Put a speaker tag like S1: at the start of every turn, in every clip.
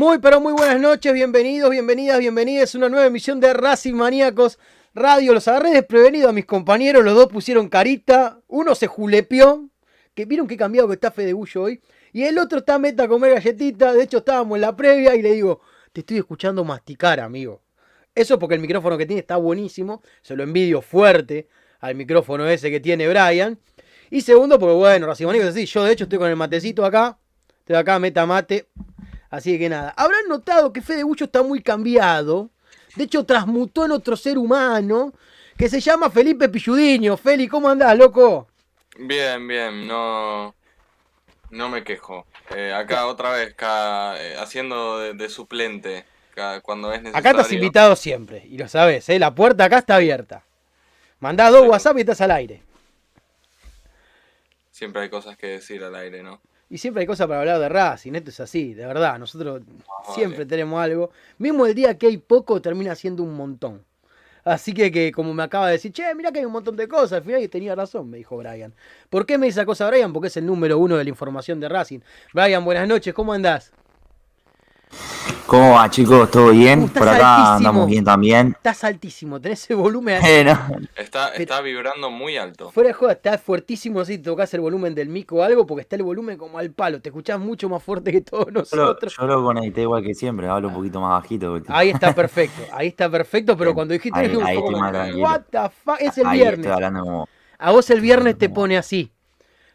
S1: Muy, pero muy buenas noches, bienvenidos, bienvenidas, bienvenidas una nueva emisión de Racing Maníacos Radio. Los agarré desprevenidos a mis compañeros, los dos pusieron carita, uno se julepió, que vieron qué cambiado que está Fede Bullo hoy, y el otro está meta a comer galletita, de hecho estábamos en la previa y le digo, te estoy escuchando masticar, amigo. Eso porque el micrófono que tiene está buenísimo, se lo envidio fuerte al micrófono ese que tiene Brian. Y segundo, porque bueno, Racing Maníacos así, yo de hecho estoy con el matecito acá, estoy acá, meta mate, Así que nada, habrán notado que Fede Bucho está muy cambiado. De hecho, transmutó en otro ser humano que se llama Felipe Pilludiño. Feli, ¿cómo andás, loco?
S2: Bien, bien, no, no me quejo. Eh, acá otra vez, eh, haciendo de, suplente cuando es necesario.
S1: Acá estás invitado siempre, y lo sabes, ¿eh? la puerta acá está abierta. Mandá dos WhatsApp y estás al aire.
S2: Siempre hay cosas que decir al aire, ¿no?
S1: Y siempre hay cosas para hablar de Racing, esto es así, de verdad. Nosotros siempre tenemos algo. Mismo el día que hay poco, termina siendo un montón. Así que, que como me acaba de decir, che, mira que hay un montón de cosas. Al final tenía razón, me dijo Brian. ¿Por qué me dice esa cosa Brian? Porque es el número uno de la información de Racing. Brian, buenas noches, ¿cómo andás?
S3: ¿Cómo va, chicos? ¿Todo bien? Por acá andamos bien también.
S1: Estás altísimo, tenés ese volumen.
S2: está, está vibrando muy alto.
S1: Fuera de joda, está fuertísimo si tocas el volumen del mico o algo, porque está el volumen como al palo. Te escuchás mucho más fuerte que todos nosotros.
S3: Yo lo, conecté igual que siempre, hablo un poquito más bajito.
S1: Ahí está perfecto, ahí está perfecto, pero cuando dijiste
S3: ahí,
S1: un
S3: poco
S1: what the fuck, es el viernes. A vos el viernes te pone así.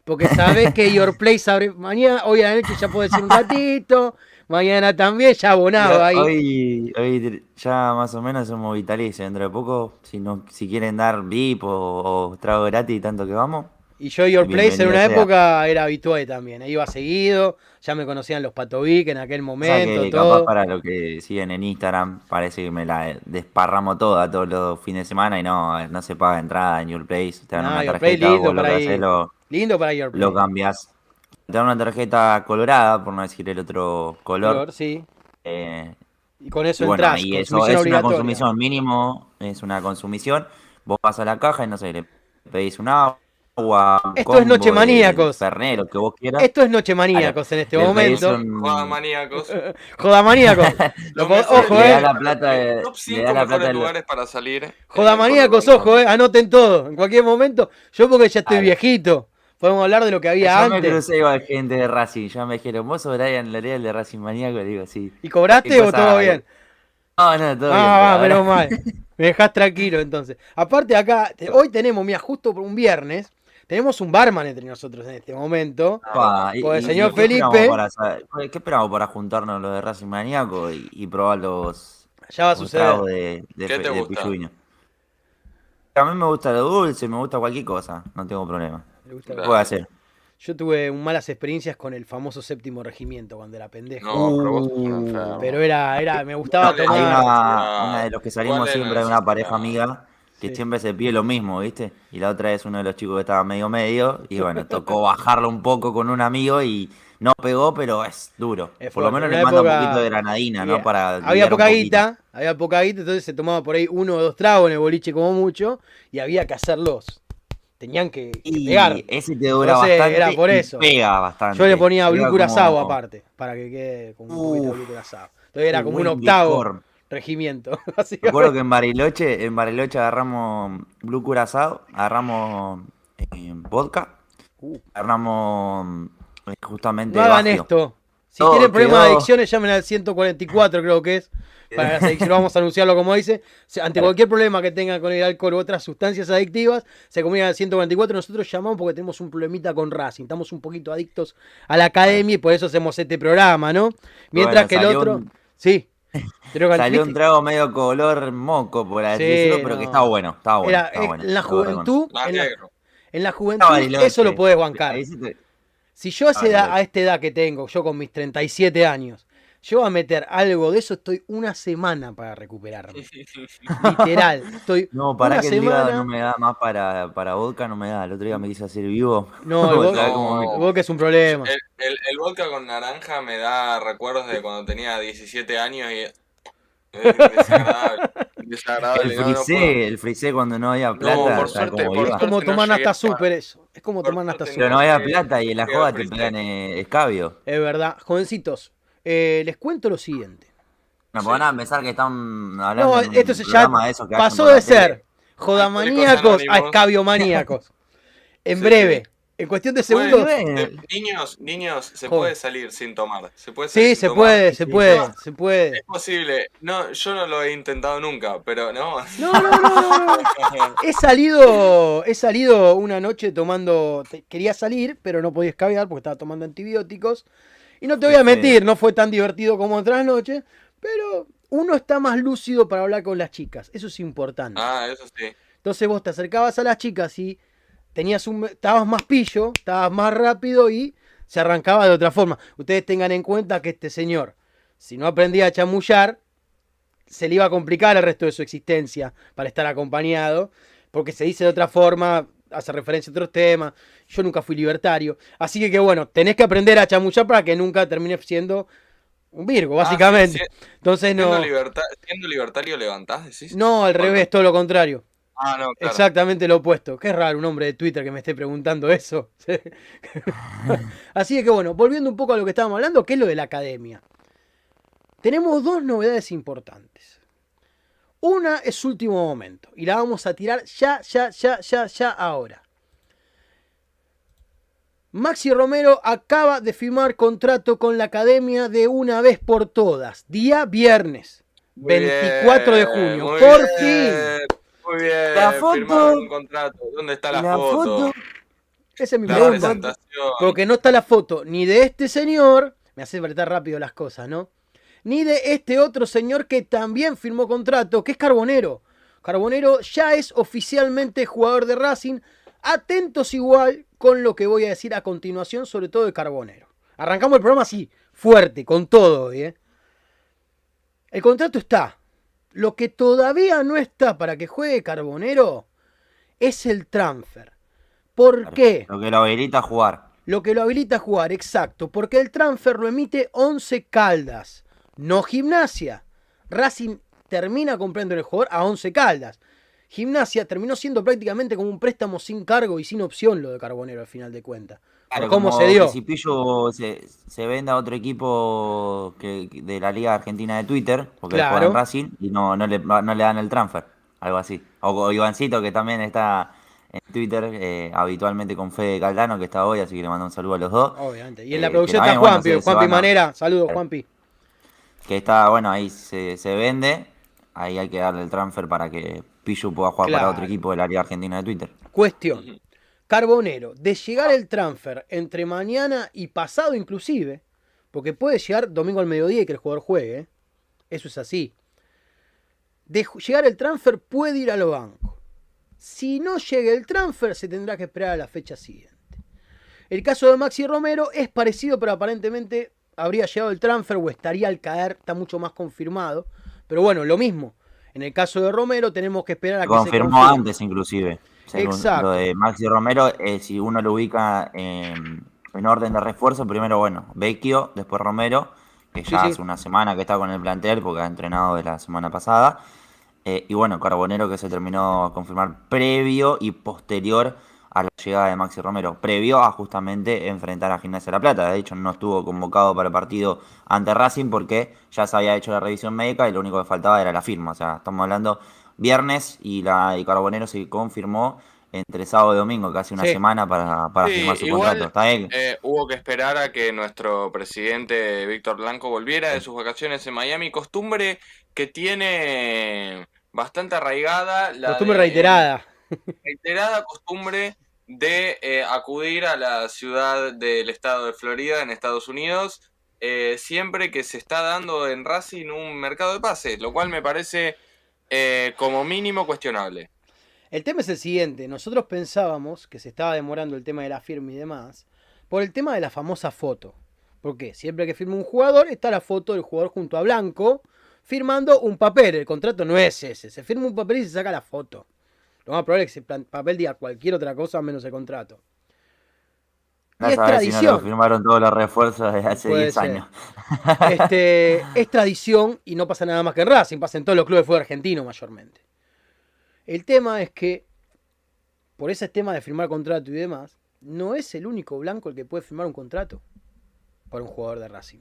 S1: Porque sabes que Your Place abre mañana, hoy a la noche ya puede ser un ratito mañana también, ya abonado ahí.
S3: Hoy, hoy ya más o menos somos vitalices, dentro de poco, si no, si quieren dar VIP o, trago gratis, tanto que vamos.
S1: Y yo Your Place en una época era habitual también, iba seguido, ya me conocían los Patovic en aquel momento. O
S3: todo. Capaz para lo que siguen en Instagram, parece que me la desparramo toda todos los fines de semana y no, no se paga entrada en Your Place. Te dan una tarjeta, lindo, para lo,
S1: lindo para Your Place.
S3: Lo cambias te dan una tarjeta colorada, por no decir el otro color.
S1: sí.
S3: Eh,
S1: y con eso entras.
S3: Y eso es una consumición mínimo, es una consumición. Vos vas a la caja y no sé, le pedís un agua.
S1: Esto es Noche Maníacos.
S3: Fernero, que vos quieras.
S1: Esto es Noche Maníacos en este momento.
S2: Joda Maníacos.
S1: Joda Maníacos.
S2: ojo, eh. Le da la plata de, top 5 mejores lugares para salir.
S1: Joda Maníacos, ojo, eh. Anoten todo. En cualquier momento. Yo porque ya estoy viejito. Podemos hablar de lo que había antes.
S3: Yo me crucé igual gente de Racing. Ya me dijeron, vos sos Brian L'Oreal de Racing Maníaco. Le digo, sí.
S1: ¿Y cobraste o todo bien?
S3: No, no, todo
S1: ah, bien. Ah, menos mal. Me dejás tranquilo entonces. Aparte acá, hoy tenemos, mira, justo por un viernes, tenemos un barman entre nosotros en este momento.
S3: Ah, el señor Felipe. ¿Qué esperamos para juntarnos los de Racing Maníaco y, probar los.
S1: Ya va a suceder.
S3: De, de, ¿Qué te gusta? A mí me gusta lo dulce, me gusta cualquier cosa, no tengo problema. Puede hacer.
S1: Yo tuve malas experiencias con el famoso séptimo regimiento cuando era pendejo.
S2: No,
S1: pero, era, era, me gustaba tomar.
S3: Hay una, de los que salimos siempre de una pareja amiga que siempre se pide lo mismo, ¿viste? Y la otra es uno de los chicos que estaba medio medio y bueno, tocó bajarlo un poco con un amigo y no pegó, pero es duro. por lo menos le manda un poquito de granadina, ¿no? Para
S1: había poca guita, había poca guita, entonces se tomaba por ahí uno o dos tragos en el boliche como mucho y había que hacerlos tenían que, pegar.
S3: Ese te dura bastante.
S1: Era por eso.
S3: Pega bastante.
S1: Yo le ponía blue curazao aparte, para que quede con un poquito de blue curazao. Entonces era como un octavo regimiento.
S3: Recuerdo que en Bariloche, en Bariloche agarramos blue curazao, agarramos eh, vodka, uh. agarramos eh, justamente.
S1: No hagan esto. Si tienen problemas de adicciones, llamen al 144, creo que es para vamos a anunciarlo como dice. Ante cualquier problema que tengan con el alcohol u otras sustancias adictivas, se comunica al 144. Nosotros llamamos porque tenemos un problemita con Racing. Estamos un poquito adictos a la academia y por eso hacemos este programa, ¿no? Mientras que el otro. Sí.
S3: salió un trago medio color moco, por así decirlo, pero que estaba bueno. Estaba bueno,
S1: En la juventud. En la, juventud, eso lo puedes bancar. Si yo a, a esta edad que tengo, yo con mis 37 años, yo a meter algo de eso estoy una semana para recuperarme. Literal, estoy
S3: No, para que el hígado no me da más para, para vodka, no me da. El otro día me quise hacer vivo.
S1: No, el, vodka, es un problema.
S2: El, vodka con naranja me da recuerdos de cuando tenía 17 años y... Es
S3: desagradable. El frisé, el frisé cuando no había plata.
S1: es como tomar hasta súper eso. Es como tomar hasta súper.
S3: Pero no había plata y en la joda te pegan escabio.
S1: Es verdad. Jovencitos, Eh, les cuento lo siguiente.
S3: No, sí. van a pensar que están hablando
S1: no, esto ya de eso que pasó de ser jodamaníacos a escabiomaníacos. En sí, breve. En cuestión de segundos.
S2: Niños, niños, se Joder. puede salir sin tomar. Se puede
S1: sí, se
S2: tomar.
S1: puede, se puede, no, se puede.
S2: Es posible. No, yo no lo he intentado nunca, pero no.
S1: No, no, no, no. he salido, he salido una noche tomando. Quería salir, pero no podía escabear porque estaba tomando antibióticos. Y no te voy a mentir, no fue tan divertido como otras noches, pero uno está más lúcido para hablar con las chicas. Eso es importante.
S2: Ah, eso sí.
S1: Entonces vos te acercabas a las chicas y tenías un, estabas más pillo, estabas más rápido y se arrancaba de otra forma. Ustedes tengan en cuenta que este señor, si no aprendía a chamullar, se le iba a complicar el resto de su existencia para estar acompañado, porque se dice de otra forma, hace referencia a otros temas. Yo nunca fui libertario. Así que, que bueno, tenés que aprender a chamullar para que nunca termine siendo un Virgo, básicamente.
S2: Ah, sí, sí.
S1: Entonces no.
S2: Siendo, liberta siendo libertario levantás, decís.
S1: No, al revés, todo lo contrario.
S2: Ah, no, claro.
S1: Exactamente lo opuesto. Qué raro un hombre de Twitter que me esté preguntando eso. Así que bueno, volviendo un poco a lo que estábamos hablando, que es lo de la academia. Tenemos dos novedades importantes. Una es último momento y la vamos a tirar ya, ya, ya, ya, ya ahora. Maxi Romero acaba de firmar contrato con la academia de una vez por todas. Día viernes,
S2: Muy
S1: 24
S2: bien,
S1: de junio. Por
S2: bien,
S1: fin.
S2: Muy bien.
S3: La foto.
S2: un contrato. ¿Dónde está la,
S3: La
S2: foto?
S3: foto.
S1: Esa es mi
S2: La
S1: pregunta. Porque no está la foto ni de este señor, me hace apretar rápido las cosas, ¿no? Ni de este otro señor que también firmó contrato, que es Carbonero. Carbonero ya es oficialmente jugador de Racing. Atentos igual con lo que voy a decir a continuación, sobre todo de Carbonero. Arrancamos el programa así, fuerte, con todo, hoy, ¿eh? El contrato está. Lo que todavía no está para que juegue Carbonero es el transfer. ¿Por qué?
S3: Lo que lo habilita a jugar.
S1: Lo que lo habilita a jugar, exacto. Porque el transfer lo emite 11 Caldas, no Gimnasia. Racing termina comprando el jugador a 11 Caldas. Gimnasia terminó siendo prácticamente como un préstamo sin cargo y sin opción lo de Carbonero al final de cuentas.
S3: Claro,
S1: ¿Cómo
S3: como
S1: se dio?
S3: que Si Pillo se, se vende a otro equipo que, de la Liga Argentina de Twitter, porque
S1: Claro.
S3: juega en Racing, y no, no, le, no le dan el transfer. Algo así. O, o Ivancito, que también está en Twitter eh, habitualmente con Fede Caldano, que está hoy, así que le mando un saludo a los dos.
S1: Obviamente. Y en
S3: Eh,
S1: la producción está
S3: bueno,
S1: Juanpi,
S3: se- se
S1: Juanpi Manera. Saludos. Juanpi.
S3: Que está, bueno, ahí se, se vende. Ahí hay que darle el transfer para que Pillo pueda jugar
S1: Claro.
S3: para otro equipo de la Liga Argentina de Twitter.
S1: Cuestión. Carbonero, de llegar el transfer entre mañana y pasado inclusive, porque puede llegar domingo al mediodía y que el jugador juegue, ¿eh? eso es así. De llegar el transfer puede ir a los bancos. Si no llega el transfer se tendrá que esperar a la fecha siguiente. El caso de Maxi Romero es parecido, pero aparentemente habría llegado el transfer o estaría al caer, está mucho más confirmado. Pero bueno, lo mismo. En el caso de Romero tenemos que esperar a que se
S3: confirmó antes, inclusive. Según
S1: Exacto.
S3: Lo de Maxi Romero, eh, si uno lo ubica en, en orden de refuerzo, primero, bueno, Vecchio, después Romero, que ya
S1: sí.
S3: hace una semana que está con el plantel porque ha entrenado de la semana pasada. Eh, y bueno, Carbonero que se terminó a confirmar previo y posterior a la llegada de Maxi Romero, previo a justamente enfrentar a Gimnasia de la Plata. De hecho, no estuvo convocado para el partido ante Racing porque ya se había hecho la revisión médica y lo único que faltaba era la firma. O sea, estamos hablando viernes y, la, y Carbonero se confirmó entre sábado y domingo, casi una
S1: Sí.
S3: semana para, para
S2: Sí,
S3: firmar su
S2: igual,
S3: contrato. Está
S2: eh, hubo que esperar a que nuestro presidente Víctor Blanco volviera de sus vacaciones en Miami, costumbre que tiene bastante arraigada la
S1: Costumbre
S2: de-
S1: reiterada.
S2: reiterada costumbre de eh, acudir a la ciudad del estado de Florida en Estados Unidos eh, siempre que se está dando en Racing un mercado de pases, lo cual me parece eh, como mínimo cuestionable.
S1: El tema es el siguiente, nosotros pensábamos que se estaba demorando el tema de la firma y demás por el tema de la famosa foto. ¿Por qué? Siempre que firma un jugador está la foto del jugador junto a Blanco firmando un papel. El contrato no es ese, se firma un papel y se saca la foto. Lo más probable es que ese papel diga cualquier otra cosa menos el contrato.
S3: No
S1: y es
S3: sabés si no lo
S1: tradición.
S3: firmaron todos los refuerzos desde hace
S1: Puede
S3: 10
S1: ser.
S3: años.
S1: Este, es tradición y no pasa nada más que en Racing, pasa en todos los clubes de fútbol argentino mayormente. El tema es que, por ese tema de firmar contrato y demás, no es el único blanco el que puede firmar un contrato para un jugador de Racing.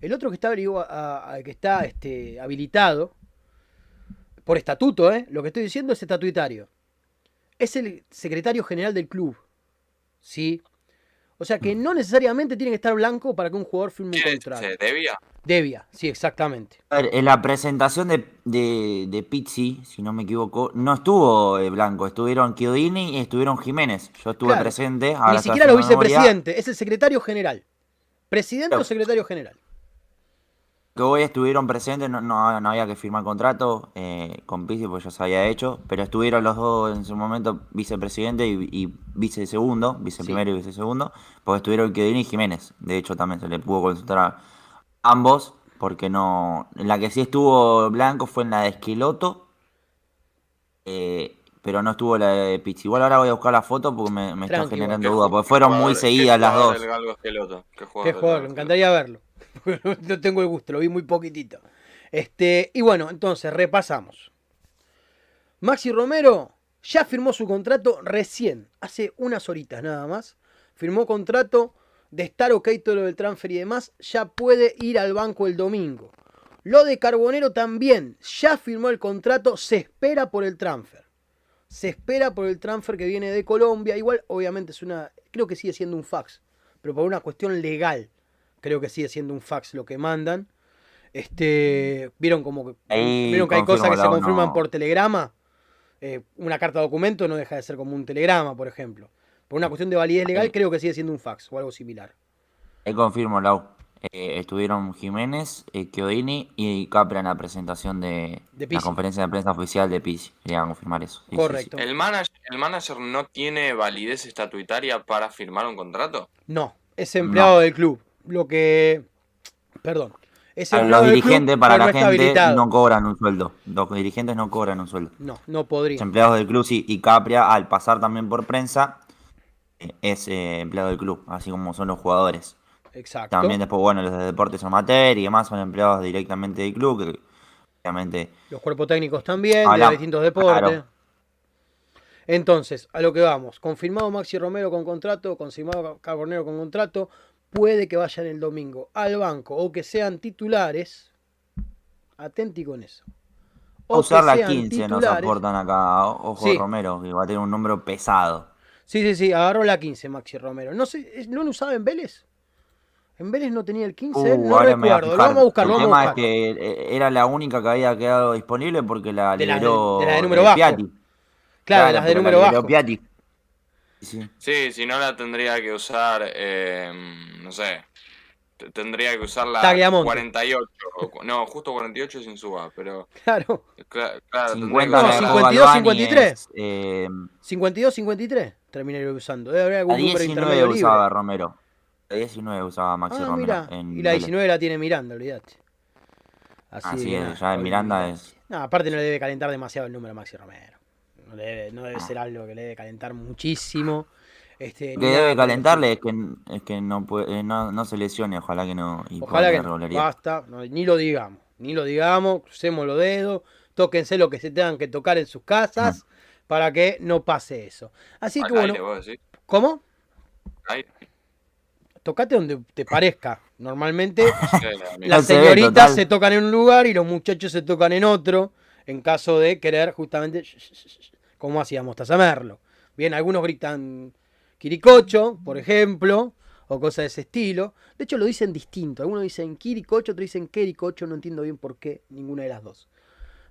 S1: El otro que está, que está este, habilitado por estatuto, ¿eh? lo que estoy diciendo es estatutario. Es el secretario general del club. ¿Sí? O sea que no necesariamente tiene que estar blanco para que un jugador firme un contrato.
S2: ¿Se debía?
S1: Debia, sí, exactamente.
S3: A ver, en la presentación de, de, Pizzi, si no me equivoco, no estuvo eh, blanco, estuvieron Chiodini y estuvieron Jiménez. Yo estuve presente.
S1: Ni siquiera los vicepresidentes, es el secretario general. Presidente o secretario general
S3: que hoy estuvieron presentes, no, no, había que firmar contrato eh, con Pizzi porque ya se había hecho, pero estuvieron los dos en su momento, vicepresidente y, y vice segundo, vice primero y vice segundo, porque estuvieron Quedini y Jiménez. De hecho, también se le pudo consultar a ambos, porque no. La que sí estuvo blanco fue en la de Esqueloto, eh, pero no estuvo la de Pizzi. Igual ahora voy a buscar la foto porque me, me está generando duda, porque fueron muy seguidas las dos.
S1: Qué jugador, me encantaría verlo. no tengo el gusto, lo vi muy poquitito. Este, y bueno, entonces repasamos. Maxi Romero ya firmó su contrato recién, hace unas horitas nada más. Firmó contrato de estar ok todo lo del transfer y demás. Ya puede ir al banco el domingo. Lo de Carbonero también. Ya firmó el contrato. Se espera por el transfer. Se espera por el transfer que viene de Colombia. Igual, obviamente, es una. Creo que sigue siendo un fax. Pero por una cuestión legal creo que sigue siendo un fax lo que mandan. Este, vieron como que, vieron que hay cosas que se confirman por telegrama. Eh, una carta de documento no deja de ser como un telegrama, por ejemplo. Por una cuestión de validez legal, creo que sigue siendo un fax o algo similar.
S3: Ahí confirmo, Lau. Eh, estuvieron Jiménez, eh, y Capra en la presentación de, la conferencia de prensa oficial de Pizzi. Quería confirmar eso.
S1: Correcto.
S2: ¿El, manager, ¿El manager no tiene validez estatutaria para firmar un contrato?
S1: No, es empleado del club lo que. Perdón.
S3: Es los dirigentes para la gente no cobran un sueldo. Los dirigentes no cobran un sueldo.
S1: No, no podría.
S3: Los empleados del club sí, y Capria, al pasar también por prensa, es eh, empleado del club, así como son los jugadores.
S1: Exacto.
S3: También después, bueno, los de deportes amateur y demás son empleados directamente del club, que obviamente...
S1: Los cuerpos técnicos también, de distintos deportes. Entonces, a lo que vamos. Confirmado Maxi Romero con contrato, confirmado Carbonero con contrato puede que vayan el domingo al banco o que sean titulares. Atenti con eso.
S3: O usar la 15 nos aportan acá. Ojo Romero, que va a tener un número pesado.
S1: Sí, sí, sí, agarró la 15 Maxi Romero. No sé, ¿no lo usaba en Vélez? En Vélez no tenía el 15, uh, no recuerdo. Lo vamos a buscar,
S3: el
S1: tema
S3: es que eh, era la única que había quedado disponible porque la
S1: de liberó de, la de número bajo. Piatti. Claro, las de número bajo.
S2: Piatti. Sí. si no la tendría que usar, eh, no sé, tendría que usar la 48. No, justo 48 sin suba, pero.
S1: Claro.
S3: Claro,
S1: 50, 52, 53. Eh, 52, 53 terminaría usando. Debe haber algún
S3: la 19 usaba Romero. La 19 usaba Maxi ah, Romero.
S1: y la 19 la tiene Miranda, olvídate.
S3: Así, es, ya en Miranda es.
S1: No, aparte no le debe calentar demasiado el número Maxi Romero. No debe, no debe ah. ser algo que le debe calentar muchísimo. Este,
S3: que debe calentarle es que, es que no, puede, eh, no, no, se lesione, ojalá que no.
S1: ojalá que no, basta, ni lo digamos, ni lo digamos, crucemos los dedos, tóquense lo que se tengan que tocar en sus casas para que no pase eso. Así que bueno. ¿Cómo? Tocate donde te parezca. Normalmente las señoritas se tocan en un lugar y los muchachos se tocan en otro, en caso de querer justamente como hacíamos Tazamerlo. Bien, algunos gritan Quiricocho, por ejemplo, o cosas de ese estilo. De hecho, lo dicen distinto. Algunos dicen Quiricocho, otros dicen Quericocho. No entiendo bien por qué ninguna de las dos.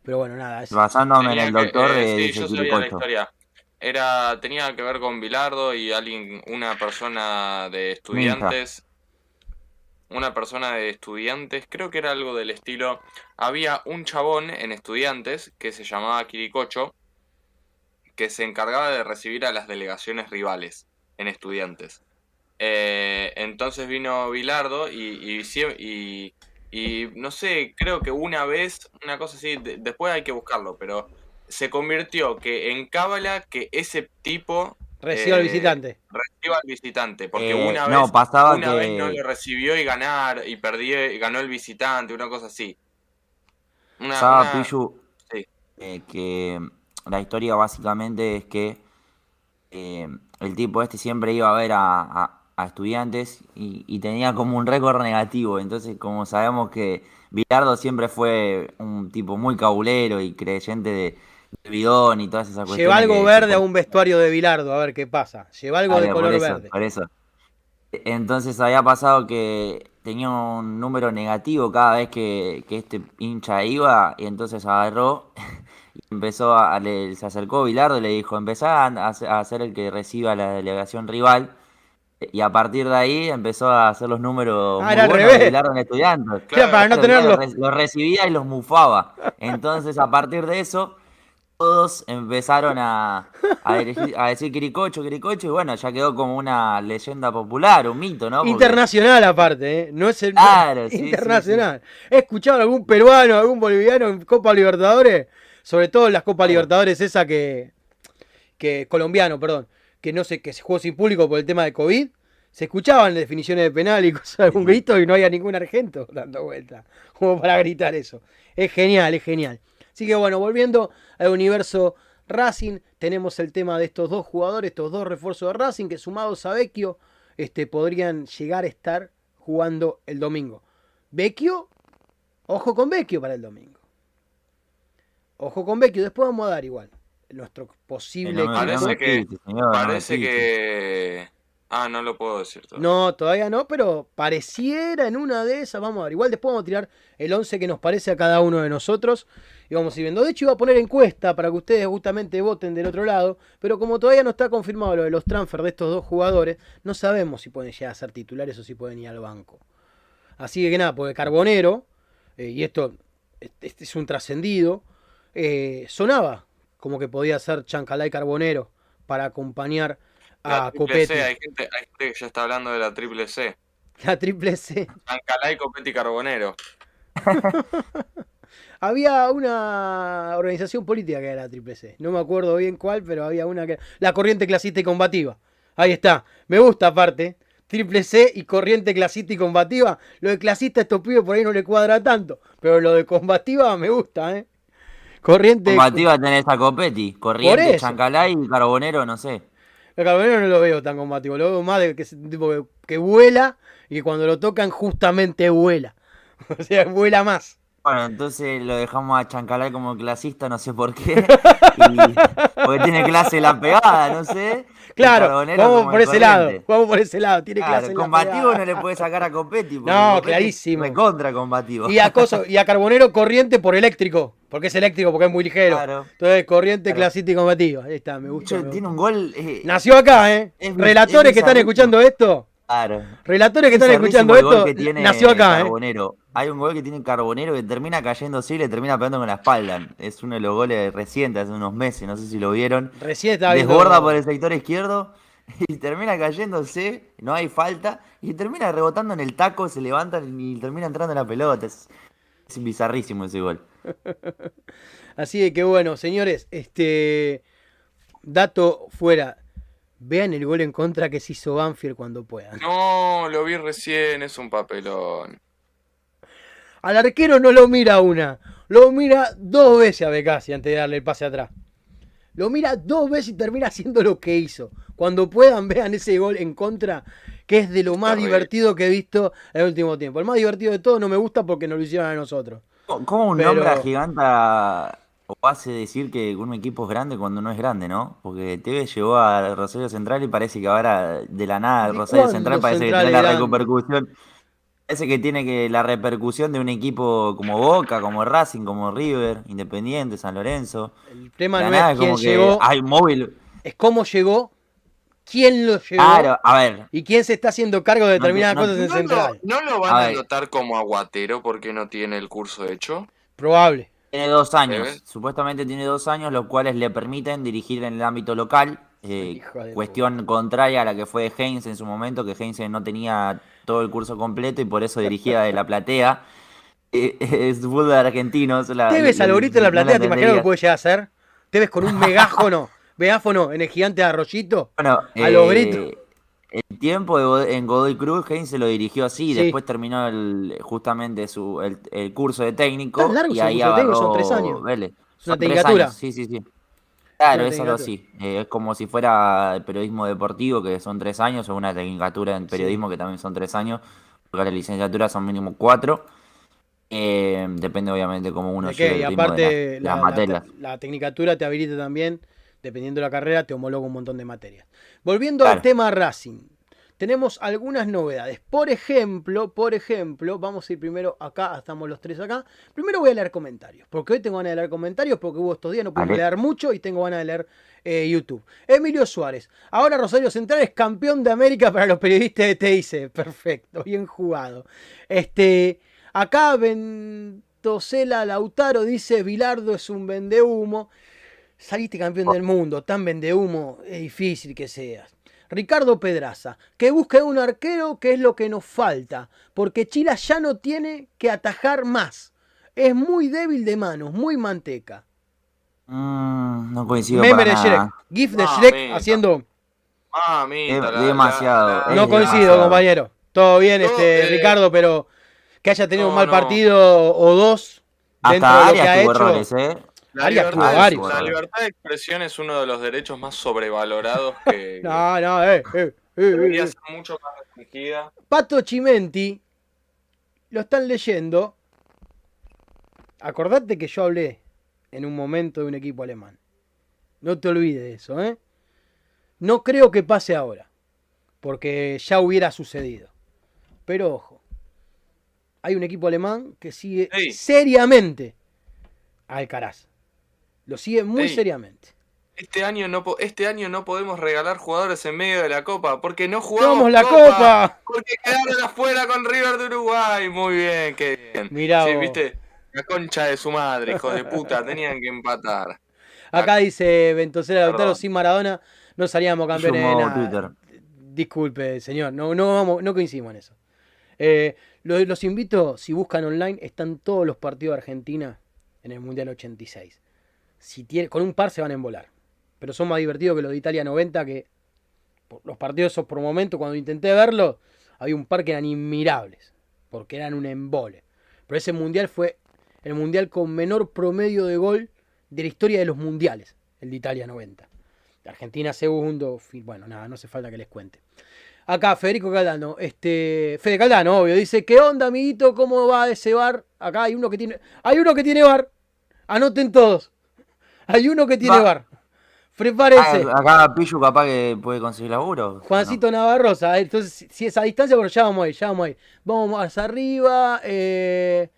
S1: Pero bueno, nada. Es...
S3: Basándome en el doctor,
S2: eh, sí, yo sabía la historia. Era, tenía que ver con Bilardo y alguien, una persona de estudiantes. Una persona de estudiantes, creo que era algo del estilo. Había un chabón en estudiantes que se llamaba Quiricocho que se encargaba de recibir a las delegaciones rivales en estudiantes. Eh, entonces vino Bilardo y, y, no sé, creo que una vez, una cosa así, después hay que buscarlo, pero se convirtió que en Cábala que ese tipo
S1: Reciba al eh, visitante.
S2: Reciba al visitante. Porque eh, una, vez, una vez no lo recibió y ganar y perdió y ganó el visitante, una cosa así.
S3: Una, que la historia básicamente es que eh, el tipo este siempre iba a ver a, a estudiantes y, tenía como un récord negativo. Entonces, como sabemos que Bilardo siempre fue un tipo muy cabulero y creyente de, bidón y todas esas cuestiones.
S1: Lleva algo verde a un vestuario de Bilardo, a ver qué pasa. Lleva algo de color verde.
S3: Por eso. Entonces había pasado que tenía un número negativo cada vez que, este hincha iba y entonces agarró empezó a, se acercó Bilardo y le dijo, empezá a, ser el que reciba la delegación rival y a partir de ahí empezó a hacer los números
S1: ah, muy buenos de
S3: Bilardo en estudiantes.
S1: Claro, para no tenerlo.
S3: Los recibía y los mufaba. Entonces a partir de eso todos empezaron a, a, decir Quiricocho, Quiricocho, y bueno, ya quedó como una leyenda popular, un mito, ¿no?
S1: Internacional aparte, ¿eh? No es el
S3: claro,
S1: internacional. ¿He escuchado a algún peruano, algún boliviano en Copa Libertadores? Sobre todo en las Copas Libertadores esa que, que colombiano, perdón, que no sé, que se jugó sin público por el tema de COVID. Se escuchaban definiciones de penal y cosas, algún grito y no había ningún argento dando vuelta, como para gritar eso. Es genial, es genial. Así que bueno, volviendo al universo Racing, tenemos el tema de estos dos jugadores, estos dos refuerzos de Racing, que sumados a Vecchio, este, podrían llegar a estar jugando el domingo. Vecchio, ojo con Vecchio para el domingo. Ojo con Vecchio, después vamos a dar igual nuestro posible
S2: Parece que, parece que Ah, no lo puedo decir
S1: todavía. No, todavía no, pero pareciera en una de esas. Vamos a ver. Igual después vamos a tirar el 11 que nos parece a cada uno de nosotros. Y vamos a ir viendo. De hecho, iba a poner encuesta para que ustedes justamente voten del otro lado. Pero como todavía no está confirmado lo de los transfers de estos dos jugadores, no sabemos si pueden llegar a ser titulares o si pueden ir al banco. Así que nada, porque Carbonero, eh, y esto este es un trascendido, eh, sonaba como que podía ser Chancalay Carbonero para acompañar a Copetti.
S2: Hay gente, que ya está hablando de la triple C.
S1: La triple C.
S2: Ancalay, Copetti, Carbonero.
S1: había una organización política que era la triple C. No me acuerdo bien cuál, pero había una que. La corriente clasista y combativa. Ahí está. Me gusta aparte. Triple C y corriente clasista y combativa. Lo de clasista a estos pibes por ahí no le cuadra tanto. Pero lo de combativa me gusta, ¿eh? Corriente.
S3: Combativa tenés a Copetti. Corriente, Chancalay y Carbonero, no sé.
S1: El carbonero no lo veo tan combativo, lo veo más de que es tipo que, vuela y que cuando lo tocan justamente vuela. O sea, vuela más.
S3: Bueno, entonces lo dejamos a Chancalay como clasista, no sé por qué. porque tiene clase la pegada, no sé.
S1: Claro, vamos por ese lado, vamos por ese lado, tiene clase
S3: combativo no le puede sacar a Copetti.
S1: No, clarísimo.
S3: Me contra combativo.
S1: Y a, y a Carbonero corriente por eléctrico, porque es eléctrico, porque es muy ligero. Claro. Entonces, corriente, clasista y combativo. Ahí está, me gusta.
S3: Tiene un gol. Eh,
S1: Nació acá, ¿eh? Relatores que están escuchando esto.
S3: Claro.
S1: Relatores que están escuchando esto. nació acá,
S3: ¿eh? Hay un gol que tiene Carbonero que termina cayendo y le termina pegando con la espalda. Es uno de los goles recientes, hace unos meses, no sé si lo vieron.
S1: Recién
S3: Desborda por el sector izquierdo y termina cayéndose, no hay falta, y termina rebotando en el taco, se levanta y termina entrando en la pelota. Es, bizarrísimo ese gol.
S1: Así que bueno, señores, este dato fuera. Vean el gol en contra que se hizo Banfield cuando puedan.
S2: No, lo vi recién, es un papelón.
S1: Al arquero no lo mira una, lo mira dos veces a Becasi antes de darle el pase atrás. Lo mira dos veces y termina haciendo lo que hizo. Cuando puedan, vean ese gol en contra, que es de lo más divertido que he visto en el último tiempo. El más divertido de todo no me gusta porque no lo hicieron a nosotros.
S3: ¿Cómo un Pero... nombre giganta o hace decir que un equipo es grande cuando no es grande, ¿no? Porque TV llegó a Rosario Central y parece que ahora de la nada Rosario Central parece que tiene la repercusión. Parece que tiene que la repercusión de un equipo como Boca, como Racing, como River, Independiente, San Lorenzo.
S1: El tema no es quién llegó.
S3: Hay móvil.
S1: Es cómo llegó, quién lo llevó.
S3: Claro, a ver.
S1: Y quién se está haciendo cargo de determinadas cosas en Central.
S2: ¿No lo van a, a notar como aguatero porque no tiene el curso hecho?
S1: Probable.
S3: Tiene dos años, supuestamente tiene dos años, los cuales le permiten dirigir en el ámbito local. Eh, cuestión contraria a la que fue Heinz en su momento, que Heinz no tenía todo el curso completo y por eso dirigía de la platea. Eh, es fútbol argentino. La,
S1: ¿Te ves al de la platea? ¿Te imaginas lo que puede llegar a hacer? ¿Te ves con un megáfono, megáfono en el gigante de Arroyito?
S3: Bueno, a los eh, gritos. Tiempo en Godoy Cruz, Heinz se lo dirigió así, después terminó el, justamente su, el, curso de técnico. y ahí agarró,
S1: son tres años.
S3: Vélez.
S1: Es una tecnicatura.
S3: Sí, sí, sí. Claro, es algo así. Eh, es como si fuera periodismo deportivo, que son tres años, o una tecnicatura en periodismo, que también son tres años, porque la licenciatura son mínimo cuatro. Eh, depende obviamente cómo uno
S1: llegue el aparte, la, las La, tecnicatura te habilita también, dependiendo de la carrera, te homologa un montón de materias. Volviendo al tema Racing, tenemos algunas novedades. Por ejemplo, por ejemplo, vamos a ir primero acá, estamos los tres acá. Primero voy a leer comentarios, porque hoy tengo ganas de leer comentarios, porque hubo estos días, no pude leer mucho y tengo ganas de leer eh, YouTube. Emilio Suárez, ahora Rosario Central es campeón de América para los periodistas de TIC. Perfecto, bien jugado. Este, acá Ventosela Lautaro dice, Bilardo es un vendehumo. Saliste campeón oh. del mundo, tan vendehumo, es difícil que seas. Ricardo Pedraza, que busque un arquero que es lo que nos falta, porque Chila ya no tiene que atajar más. Es muy débil de manos, muy manteca.
S3: Mm, no coincido Meme de Shrek.
S1: GIF de Shrek haciendo.
S3: demasiado.
S1: no coincido, compañero. Todo bien, este, Ricardo, pero que haya tenido un mal partido o dos dentro de lo que ha hecho.
S2: ¿eh? La, libertad, la libertad, de expresión es uno de los derechos más sobrevalorados que.
S1: no, no, eh, eh, eh, eh
S2: debería ser mucho más restringida.
S1: Pato Chimenti, lo están leyendo. Acordate que yo hablé en un momento de un equipo alemán. No te olvides de eso, ¿eh? No creo que pase ahora, porque ya hubiera sucedido. Pero ojo, hay un equipo alemán que sigue seriamente a Alcaraz. Lo sigue muy seriamente.
S2: Este año, no, este año no podemos regalar jugadores en medio de la Copa porque no jugamos
S1: la Copa,
S2: Porque quedaron afuera con River de Uruguay. Muy bien, qué bien.
S1: Mirá
S2: sí, viste, la concha de su madre, hijo de puta, tenían que empatar.
S1: Acá dice Ventosera Lautaro, sin Maradona no salíamos campeones de nada. Disculpe, señor, no, no, vamos, no coincidimos en eso. Eh, los, los invito, si buscan online, están todos los partidos de Argentina en el Mundial 86 si tiene, con un par se van a embolar. Pero son más divertidos que los de Italia 90, que los partidos esos por momento, cuando intenté verlo, había un par que eran inmirables, porque eran un embole. Pero ese mundial fue el mundial con menor promedio de gol de la historia de los mundiales, el de Italia 90. Argentina segundo, bueno, nada, no hace falta que les cuente. Acá, Federico Caldano, este, Fede Caldano, obvio, dice, ¿qué onda, amiguito? ¿Cómo va ese bar? Acá hay uno que tiene, hay uno que tiene bar. Anoten todos. Hay uno que tiene bar. Prepárese.
S3: Ah, acá Pillu capaz que puede conseguir laburo.
S1: Juancito Navarrosa. Entonces, si es a distancia, pero ya vamos ahí, ya vamos ahí. Vamos más arriba. Eh,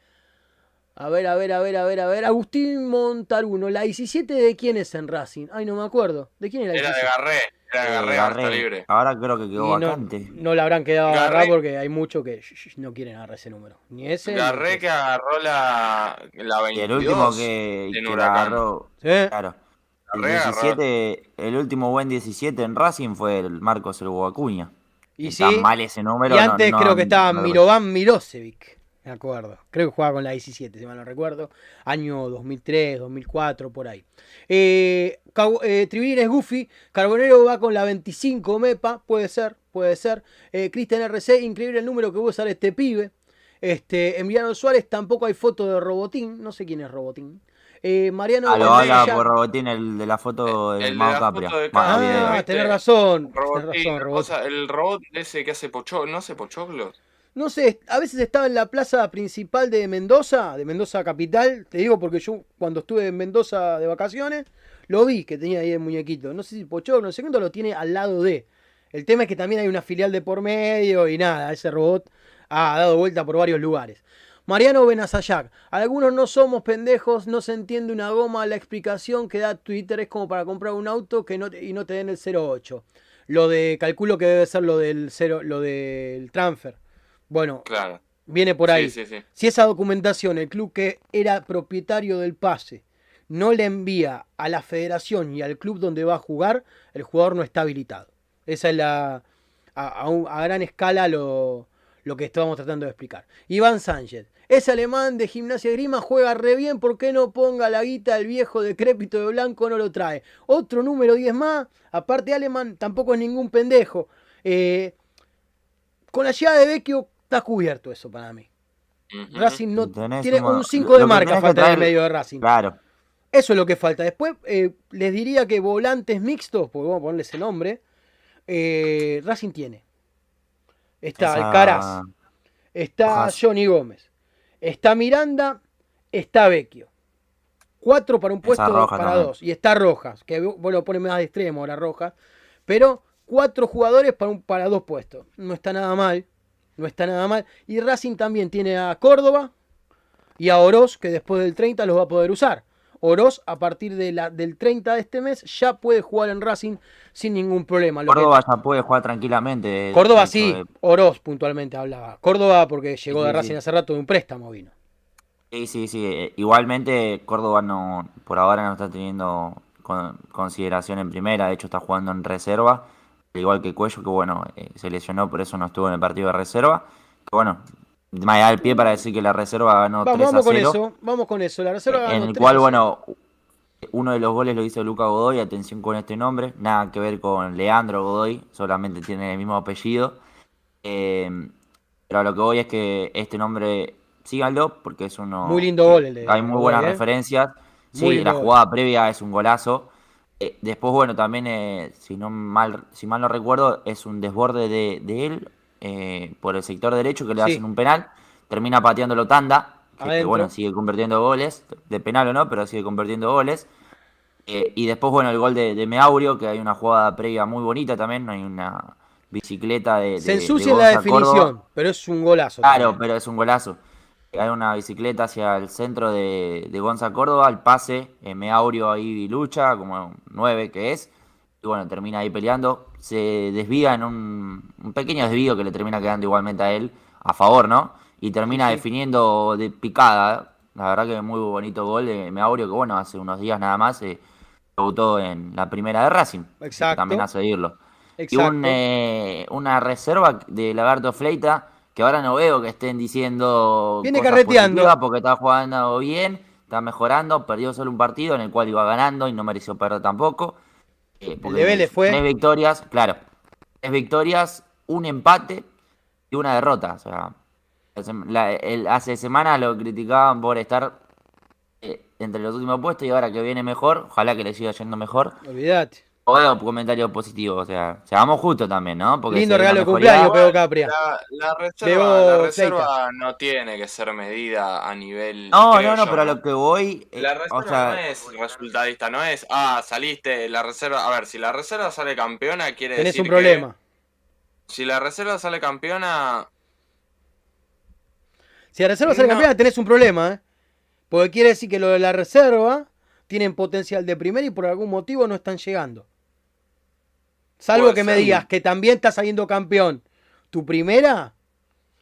S1: a ver, a ver, a ver, a ver, a ver. Agustín Montaruno. ¿La 17 de quién es en Racing? Ay, no me acuerdo. ¿De quién era
S2: la Era de Garré. Era de Garré, libre.
S3: Ahora creo que quedó vacante.
S1: No, le habrán quedado Garré, porque hay muchos que no quieren agarrar ese número. Ni ese.
S2: Garré que agarró la, la 22.
S3: Y el último que, que agarró. ¿Sí? Claro. El, 17, el último buen 17 en Racing fue el Marcos el Acuña.
S1: Y sí. mal ese número. Y antes creo que estaba Mirovan Mirosevic. Me acuerdo. Creo que jugaba con la 17, si mal no recuerdo. Año 2003, 2004, por ahí. Eh, eh Goofy. Carbonero va con la 25 MEPA. Puede ser, puede ser. Eh, Cristian RC, increíble el número que voy a usar este pibe. Este, Emiliano Suárez, tampoco hay foto de Robotín. No sé quién es Robotín. Eh, Mariano
S3: ah, por Robotín, el de la foto del Mao Capria.
S1: Ah, tenés razón.
S2: el robot ese que hace pochoclo, ¿no hace pochoclos?
S1: No sé, a veces estaba en la plaza principal de Mendoza, de Mendoza capital, te digo porque yo cuando estuve en Mendoza de vacaciones, lo vi que tenía ahí el muñequito. No sé si Pochoclo, no sé cuánto lo tiene al lado de. El tema es que también hay una filial de por medio y nada, ese robot ha dado vuelta por varios lugares. Mariano Benazayac, algunos no somos pendejos, no se entiende una goma, la explicación que da Twitter es como para comprar un auto que no y no te den el 08. Lo de, calculo que debe ser lo del, cero, lo del transfer. Bueno, claro. viene por ahí. Si esa documentación, el club que era propietario del pase, no le envía a la federación y al club donde va a jugar, el jugador no está habilitado. Esa es la. A, gran escala lo, lo que estábamos tratando de explicar. Iván Sánchez. Ese alemán de gimnasia grima juega re bien, ¿por qué no ponga la guita el viejo decrépito de blanco no lo trae? Otro número 10 más, aparte alemán, tampoco es ningún pendejo. Eh, con la llegada de Vecchio Está cubierto eso para mí. Racing no tiene un 5 de marca falta en el medio de Racing.
S3: Claro.
S1: Eso es lo que falta. Después eh, les diría que volantes mixtos, porque vamos a ponerle ese nombre, eh, Racing tiene. Está Alcaraz, está Johnny Gómez, está Miranda, está Vecchio. Cuatro para un puesto para dos. Y está Rojas, que vos lo pones más de extremo ahora Rojas. Pero cuatro jugadores para, un, para dos puestos. No está nada mal. No está nada mal. Y Racing también tiene a Córdoba y a Oroz, que después del 30 los va a poder usar. Oroz, a partir de la, del 30 de este mes, ya puede jugar en Racing sin ningún problema.
S3: Córdoba ya puede jugar tranquilamente.
S1: Córdoba sí, Oroz puntualmente hablaba. Córdoba porque llegó de Racing hace rato de un préstamo vino.
S3: Sí, sí, sí. Eh, igualmente Córdoba no, por ahora no está teniendo consideración en primera, de hecho está jugando en reserva, igual que Cuello, que bueno, eh, se lesionó, por eso no estuvo en el partido de reserva. Que bueno, me da el pie para decir que la reserva ganó
S1: vamos,
S3: 3
S1: a 0. Con eso, vamos con eso, la reserva
S3: ganó En el cual, bueno, uno de los goles lo hizo Luca Godoy, atención con este nombre, nada que ver con Leandro Godoy, solamente tiene el mismo apellido. Eh, pero a lo que voy es que este nombre, síganlo, porque es uno...
S1: Muy lindo gol el de
S3: Hay muy buenas ¿eh? referencias. Sí, la jugada previa es un golazo. Eh, después, bueno, también, si, no mal, si mal no recuerdo, es un desborde de, de él eh, por el sector derecho que le hacen un penal, termina pateándolo Tanda, que, bueno, sigue convirtiendo goles, de penal o no, pero sigue convirtiendo goles. Eh, y después, bueno, el gol de, Meaurio, que hay una jugada previa muy bonita también, hay una bicicleta de...
S1: Se ensucia la definición, pero es un golazo.
S3: Claro, pero es un golazo. Hay una bicicleta hacia el centro de, de Gonza Córdoba, el pase, eh, Meaurio ahí lucha, como nueve que es, y bueno, termina ahí peleando. Se desvía en un, pequeño desvío que le termina quedando igualmente a él a favor, ¿no? Y termina definiendo de picada. La verdad que muy bonito gol de Meaurio, que bueno, hace unos días nada más se debutó en la primera de Racing.
S1: Exacto.
S3: También a seguirlo. Y un, eh, una reserva de Lagarto Fleita, que ahora no veo que estén diciendo.
S1: Viene carreteando.
S3: Porque está jugando bien, está mejorando, perdió solo un partido en el cual iba ganando y no mereció perder tampoco.
S1: Eh, el de Vélez fue.
S3: Tres victorias, claro. Tres victorias, un empate y una derrota. O sea, hace semanas lo criticaban por estar eh, entre los últimos puestos y ahora que viene mejor, ojalá que le siga yendo mejor.
S1: Olvídate.
S3: O comentarios positivos, o sea, seamos justos también, ¿no?
S1: Porque Lindo regalo de cumpleaños, Pedro Capria.
S2: La, reserva, no tiene que ser medida a nivel.
S3: No, no, no, pero a lo que voy.
S2: Eh, la reserva no es resultadista, no es, ah, saliste, la reserva. A ver, si la reserva sale campeona, quiere
S1: Tenés
S2: decir.
S1: un problema.
S2: si la reserva sale campeona.
S1: Si la reserva sale campeona, tenés un problema, ¿eh? Porque quiere decir que lo de la reserva tienen potencial de primera y por algún motivo no están llegando. Salvo que me digas que también estás saliendo campeón. Tu primera,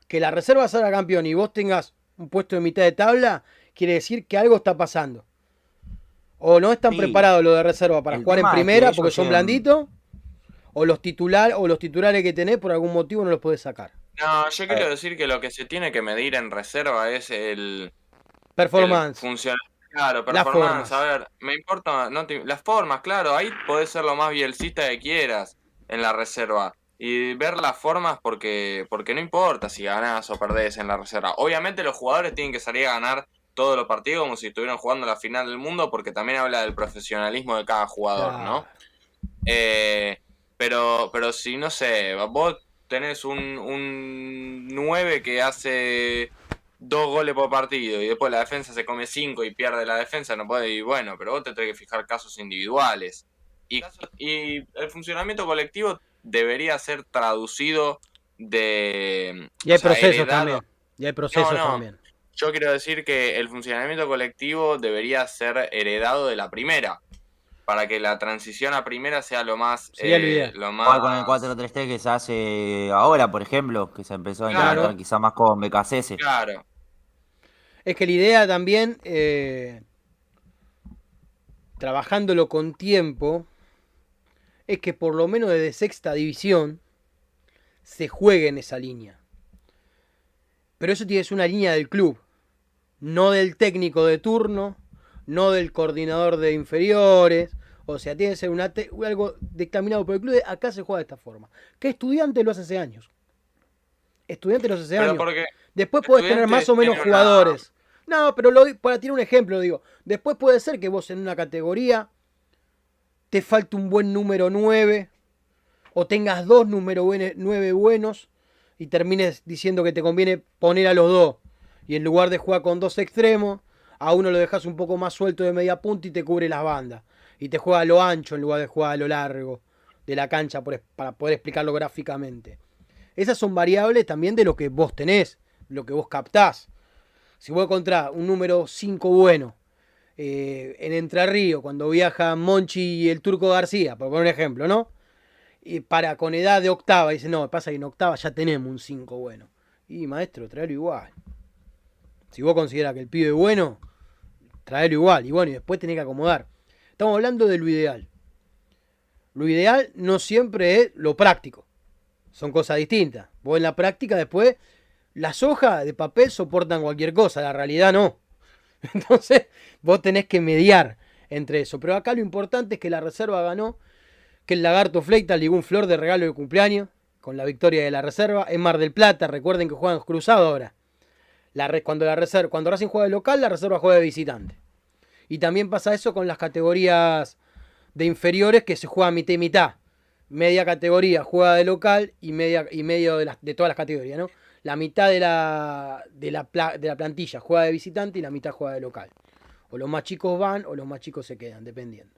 S1: que la reserva salga campeón y vos tengas un puesto de mitad de tabla, quiere decir que algo está pasando. O no están preparados los de reserva para jugar en primera porque son blanditos. O los, titular, o los titulares que tenés por algún motivo no los podés sacar.
S2: No, yo quiero decir que lo que se tiene que medir en reserva es el...
S1: Performance.
S2: Claro, performance, a ver, me importa, no las formas, claro, ahí podés ser lo más bielcista que quieras en la reserva. Y ver las formas porque, porque no importa si ganás o perdés en la reserva. Obviamente los jugadores tienen que salir a ganar todos los partidos como si estuvieran jugando la final del mundo porque también habla del profesionalismo de cada jugador, ¿no? Eh, pero, pero si, no sé, vos tenés un, un 9 que hace dos goles por partido y después la defensa se come cinco y pierde la defensa, no puede ir bueno, pero vos te tenés que fijar casos individuales. Y, y el funcionamiento colectivo debería ser traducido de...
S1: Y hay procesos también. Y hay procesos también.
S2: Yo quiero decir que el funcionamiento colectivo debería ser heredado de la primera. Para que la transición a primera sea lo más.
S1: Eh,
S2: lo más...
S3: con el 4-3-3 que se hace ahora, por ejemplo, que se empezó a implementar quizá más con BKCS.
S2: Claro.
S1: Es que la idea también, eh, trabajándolo con tiempo, es que por lo menos desde sexta división se juegue en esa línea. Pero eso tiene que ser una línea del club, no del técnico de turno, no del coordinador de inferiores. O sea, tiene que ser algo dictaminado por el club. acá se juega de esta forma. ¿Qué estudiante lo hace hace años? Estudiante lo hace hace años. Después puedes tener más o menos jugadores. No, pero lo, para tirar un ejemplo, digo, después puede ser que vos en una categoría te falte un buen número 9 o tengas dos número 9 buenos y termines diciendo que te conviene poner a los dos y en lugar de jugar con dos extremos, a uno lo dejas un poco más suelto de media punta y te cubre las bandas y te juega a lo ancho en lugar de jugar a lo largo de la cancha para poder explicarlo gráficamente. Esas son variables también de lo que vos tenés, lo que vos captás. Si vos encontrás un número 5 bueno eh, en Entre Ríos, cuando viaja Monchi y el Turco García, por poner un ejemplo, ¿no? Y para con edad de octava, dice, no, pasa que en octava ya tenemos un 5 bueno. Y maestro, traerlo igual. Si vos consideras que el pibe es bueno, traerlo igual. Y bueno, y después tenés que acomodar. Estamos hablando de lo ideal. Lo ideal no siempre es lo práctico. Son cosas distintas. Vos en la práctica después, las hojas de papel soportan cualquier cosa, la realidad no. Entonces, vos tenés que mediar entre eso. Pero acá lo importante es que la reserva ganó, que el Lagarto Fleita ligó un flor de regalo de cumpleaños con la victoria de la reserva en Mar del Plata. Recuerden que juegan cruzado ahora. La, cuando, la reserva, cuando Racing juega de local, la reserva juega de visitante. Y también pasa eso con las categorías de inferiores que se juega mitad y mitad. Media categoría juega de local y, media, y medio de, de todas las categorías, ¿no? La mitad de la, de, la, de la plantilla juega de visitante y la mitad juega de local. O los más chicos van o los más chicos se quedan, dependiendo.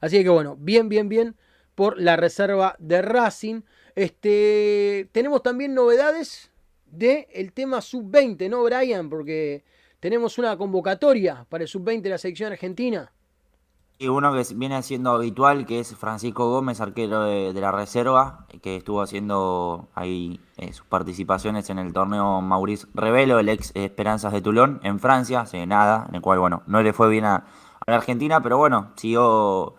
S1: Así que bueno, bien, bien, bien por la reserva de Racing. Este, tenemos también novedades del el tema sub-20, ¿no, Brian? Porque tenemos una convocatoria para el sub-20 de la selección argentina.
S3: Y uno que viene siendo habitual, que es Francisco Gómez, arquero de, la reserva, que estuvo haciendo ahí eh, sus participaciones en el torneo Maurice Revelo, el ex Esperanzas de Toulon, en Francia, hace nada, en el cual, bueno, no le fue bien a, la Argentina, pero bueno, siguió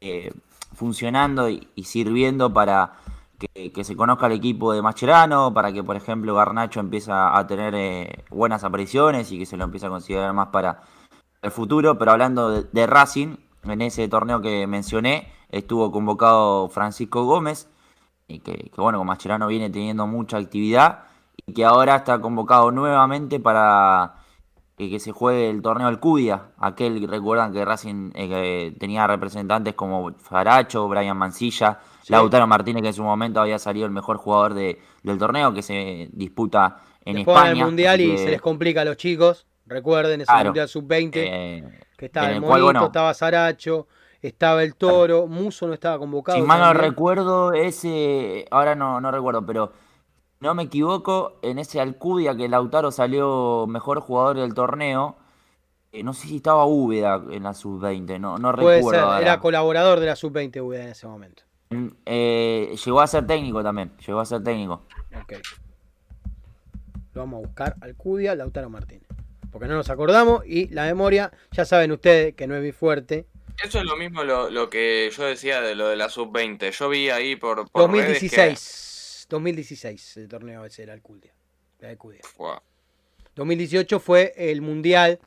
S3: eh, funcionando y, sirviendo para que, se conozca el equipo de Mascherano, para que, por ejemplo, Garnacho empiece a tener eh, buenas apariciones y que se lo empiece a considerar más para el futuro. Pero hablando de Racing, en ese torneo que mencioné estuvo convocado Francisco Gómez, y que, bueno, con Mascherano viene teniendo mucha actividad y que ahora está convocado nuevamente para que, se juegue el torneo Alcudia. Aquel, recuerdan que Racing eh, tenía representantes como Faracho, Brian Mancilla, Lautaro Martínez, que en su momento había salido el mejor jugador de, del torneo, que se disputa en España.
S1: el Mundial y se les complica a los chicos. Recuerden, ese Mundial Sub-20. Que estaba el, Monito, estaba Saracho, estaba el Toro, Muso no estaba convocado.
S3: Si mal no recuerdo, ese, ahora no, no recuerdo, pero no me equivoco, en ese Alcudia que Lautaro salió mejor jugador del torneo, eh, no sé si estaba Úbeda en la sub-20, no, no recuerdo.
S1: era colaborador de la sub-20 Úbeda en ese momento.
S3: Mm, eh, llegó a ser técnico también, llegó a ser técnico. Ok.
S1: Lo vamos a buscar, Alcudia, Lautaro Martínez porque no nos acordamos y la memoria, ya saben ustedes que no es muy fuerte.
S2: Eso es lo mismo lo, que yo decía de lo de la sub-20. Yo vi ahí por.
S1: 2016. 2016 el torneo ese era el Cudia. La 2018 fue el mundial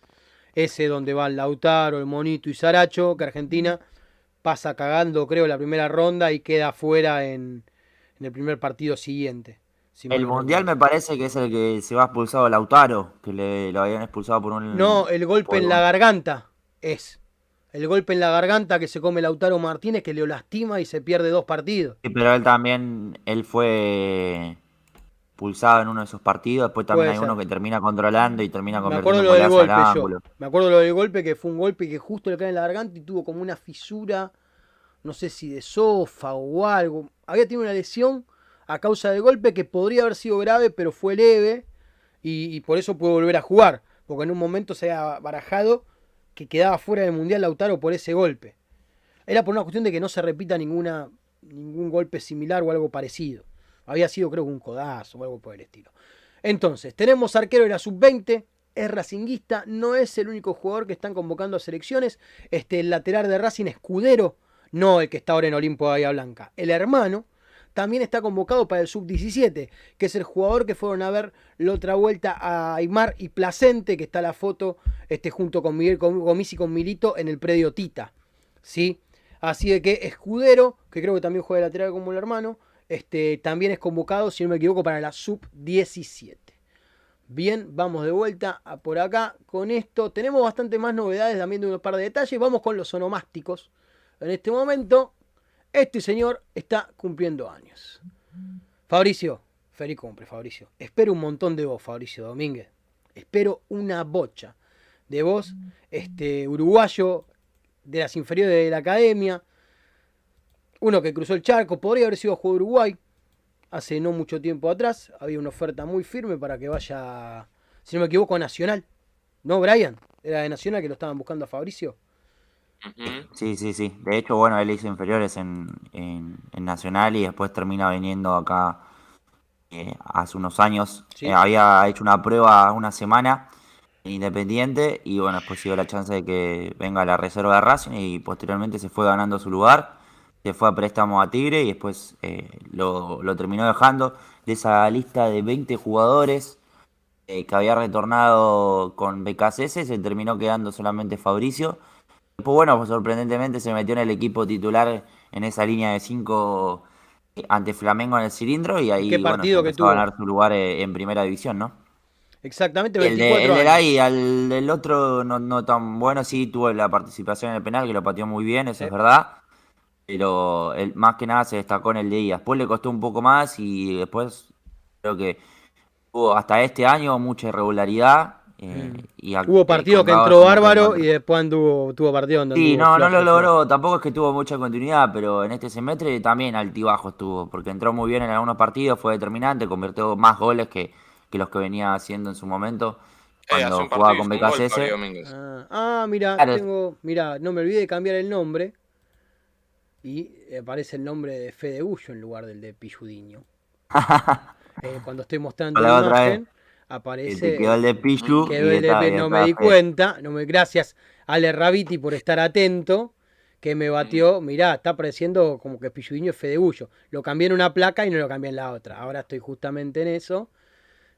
S1: ese donde va el Lautaro, el Monito y Saracho, que Argentina pasa cagando, creo, la primera ronda y queda fuera en el primer partido siguiente
S3: el Mundial me parece que es el que se va expulsado Lautaro, que le, lo habían expulsado por un...
S1: No, el golpe en la garganta es. El golpe en la garganta que se come Lautaro Martínez que le lastima y se pierde dos partidos.
S3: Sí, pero él también, él fue expulsado en uno de esos partidos, después también hay uno que termina controlando y termina convirtiendo
S1: Me acuerdo lo del golpe Me acuerdo lo del golpe que fue un golpe que justo le cae en la garganta y tuvo como una fisura, no sé si de sofa o algo. Había tenido una lesión a causa del golpe que podría haber sido grave, pero fue leve y, por eso pudo volver a jugar, porque en un momento se ha barajado que quedaba fuera del Mundial Lautaro por ese golpe. Era por una cuestión de que no se repita ninguna, ningún golpe similar o algo parecido. Había sido creo un codazo o algo por el estilo. Entonces, tenemos arquero de la sub-20, es racinguista, no es el único jugador que están convocando a selecciones. Este, el lateral de Racing Escudero, no el que está ahora en Olimpo de Bahía Blanca, el hermano, también está convocado para el sub-17, que es el jugador que fueron a ver la otra vuelta a Aymar y Placente, que está la foto este, junto con Miguel Gomis y con Milito en el predio Tita. ¿sí? Así de que Escudero, que creo que también juega de lateral como el hermano, este, también es convocado, si no me equivoco, para la sub-17. Bien, vamos de vuelta por acá con esto. Tenemos bastante más novedades también de unos par de detalles. Vamos con los onomásticos. En este momento, este señor está cumpliendo años. Fabricio, feliz cumple, Fabricio. Espero un montón de vos, Fabricio Domínguez. Espero una bocha de vos, este uruguayo de las inferiores de la academia. Uno que cruzó el charco, podría haber sido jugador Uruguay, hace no mucho tiempo atrás. Había una oferta muy firme para que vaya, si no me equivoco, a Nacional. ¿No, Brian? Era de Nacional que lo estaban buscando a Fabricio.
S3: Sí, sí, sí. De hecho, bueno, él hizo inferiores en, en, Nacional y después termina viniendo acá eh, hace unos años. Eh, había hecho una prueba una semana Independiente y bueno, después dio la chance de que venga la reserva de Racing y posteriormente se fue ganando su lugar se fue a préstamo a Tigre y después eh, lo, terminó dejando de esa lista de 20 jugadores que había retornado con BKCS, se terminó quedando solamente Fabricio. Después, bueno, pues sorprendentemente se metió en el equipo titular en esa línea de 5 eh, ante Flamengo en el cilindro y ahí bueno, empezó a ganar su lugar en primera división, ¿no?
S1: Exactamente,
S3: 24 el, de, el ahí, al del otro no, no, tan bueno, sí tuvo la participación en el penal, que lo pateó muy bien, eso es verdad pero el, más que nada se destacó en el de Después le costó un poco más y después creo que hubo hasta este año mucha irregularidad. Eh, mm. y
S1: hubo partido que entró bárbaro y después anduvo, tuvo partido donde
S3: Sí, no, no lo logró, tampoco es que tuvo mucha continuidad, pero en este semestre también altibajo estuvo, porque entró muy bien en algunos partidos, fue determinante, convirtió más goles que, que los que venía haciendo en su momento
S1: eh, cuando jugaba con BKCS. Ah, ah, mira, tengo, mira, no me olvidé de cambiar el nombre y aparece el nombre de Fede Ullo en lugar del de Pilludiño. Eh, cuando estoy mostrando la imagen, aparece.
S3: Quedó el de Pillu.
S1: no me di cuenta. No me, gracias, Ale Rabiti, por estar atento. Que me batió. Mirá, está apareciendo como que Pilludiño es Fede Ullo. Lo cambié en una placa y no lo cambié en la otra. Ahora estoy justamente en eso.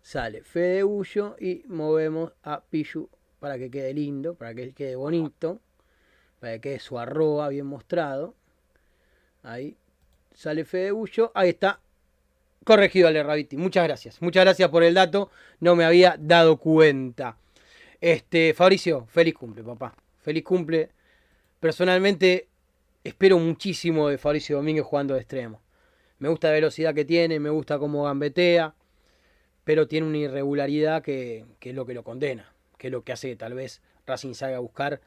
S1: Sale Fede Ullo y movemos a Pillu para que quede lindo, para que quede bonito, para que quede su arroba bien mostrado. Ahí sale Fede Bullo. Ahí está. Corregido Ale Rabiti. Muchas gracias. Muchas gracias por el dato. No me había dado cuenta. Este, Fabricio, feliz cumple, papá. Feliz cumple. Personalmente, espero muchísimo de Fabricio Domínguez jugando de extremo. Me gusta la velocidad que tiene, me gusta cómo gambetea, pero tiene una irregularidad que, que es lo que lo condena, que es lo que hace que tal vez Racing salga a buscar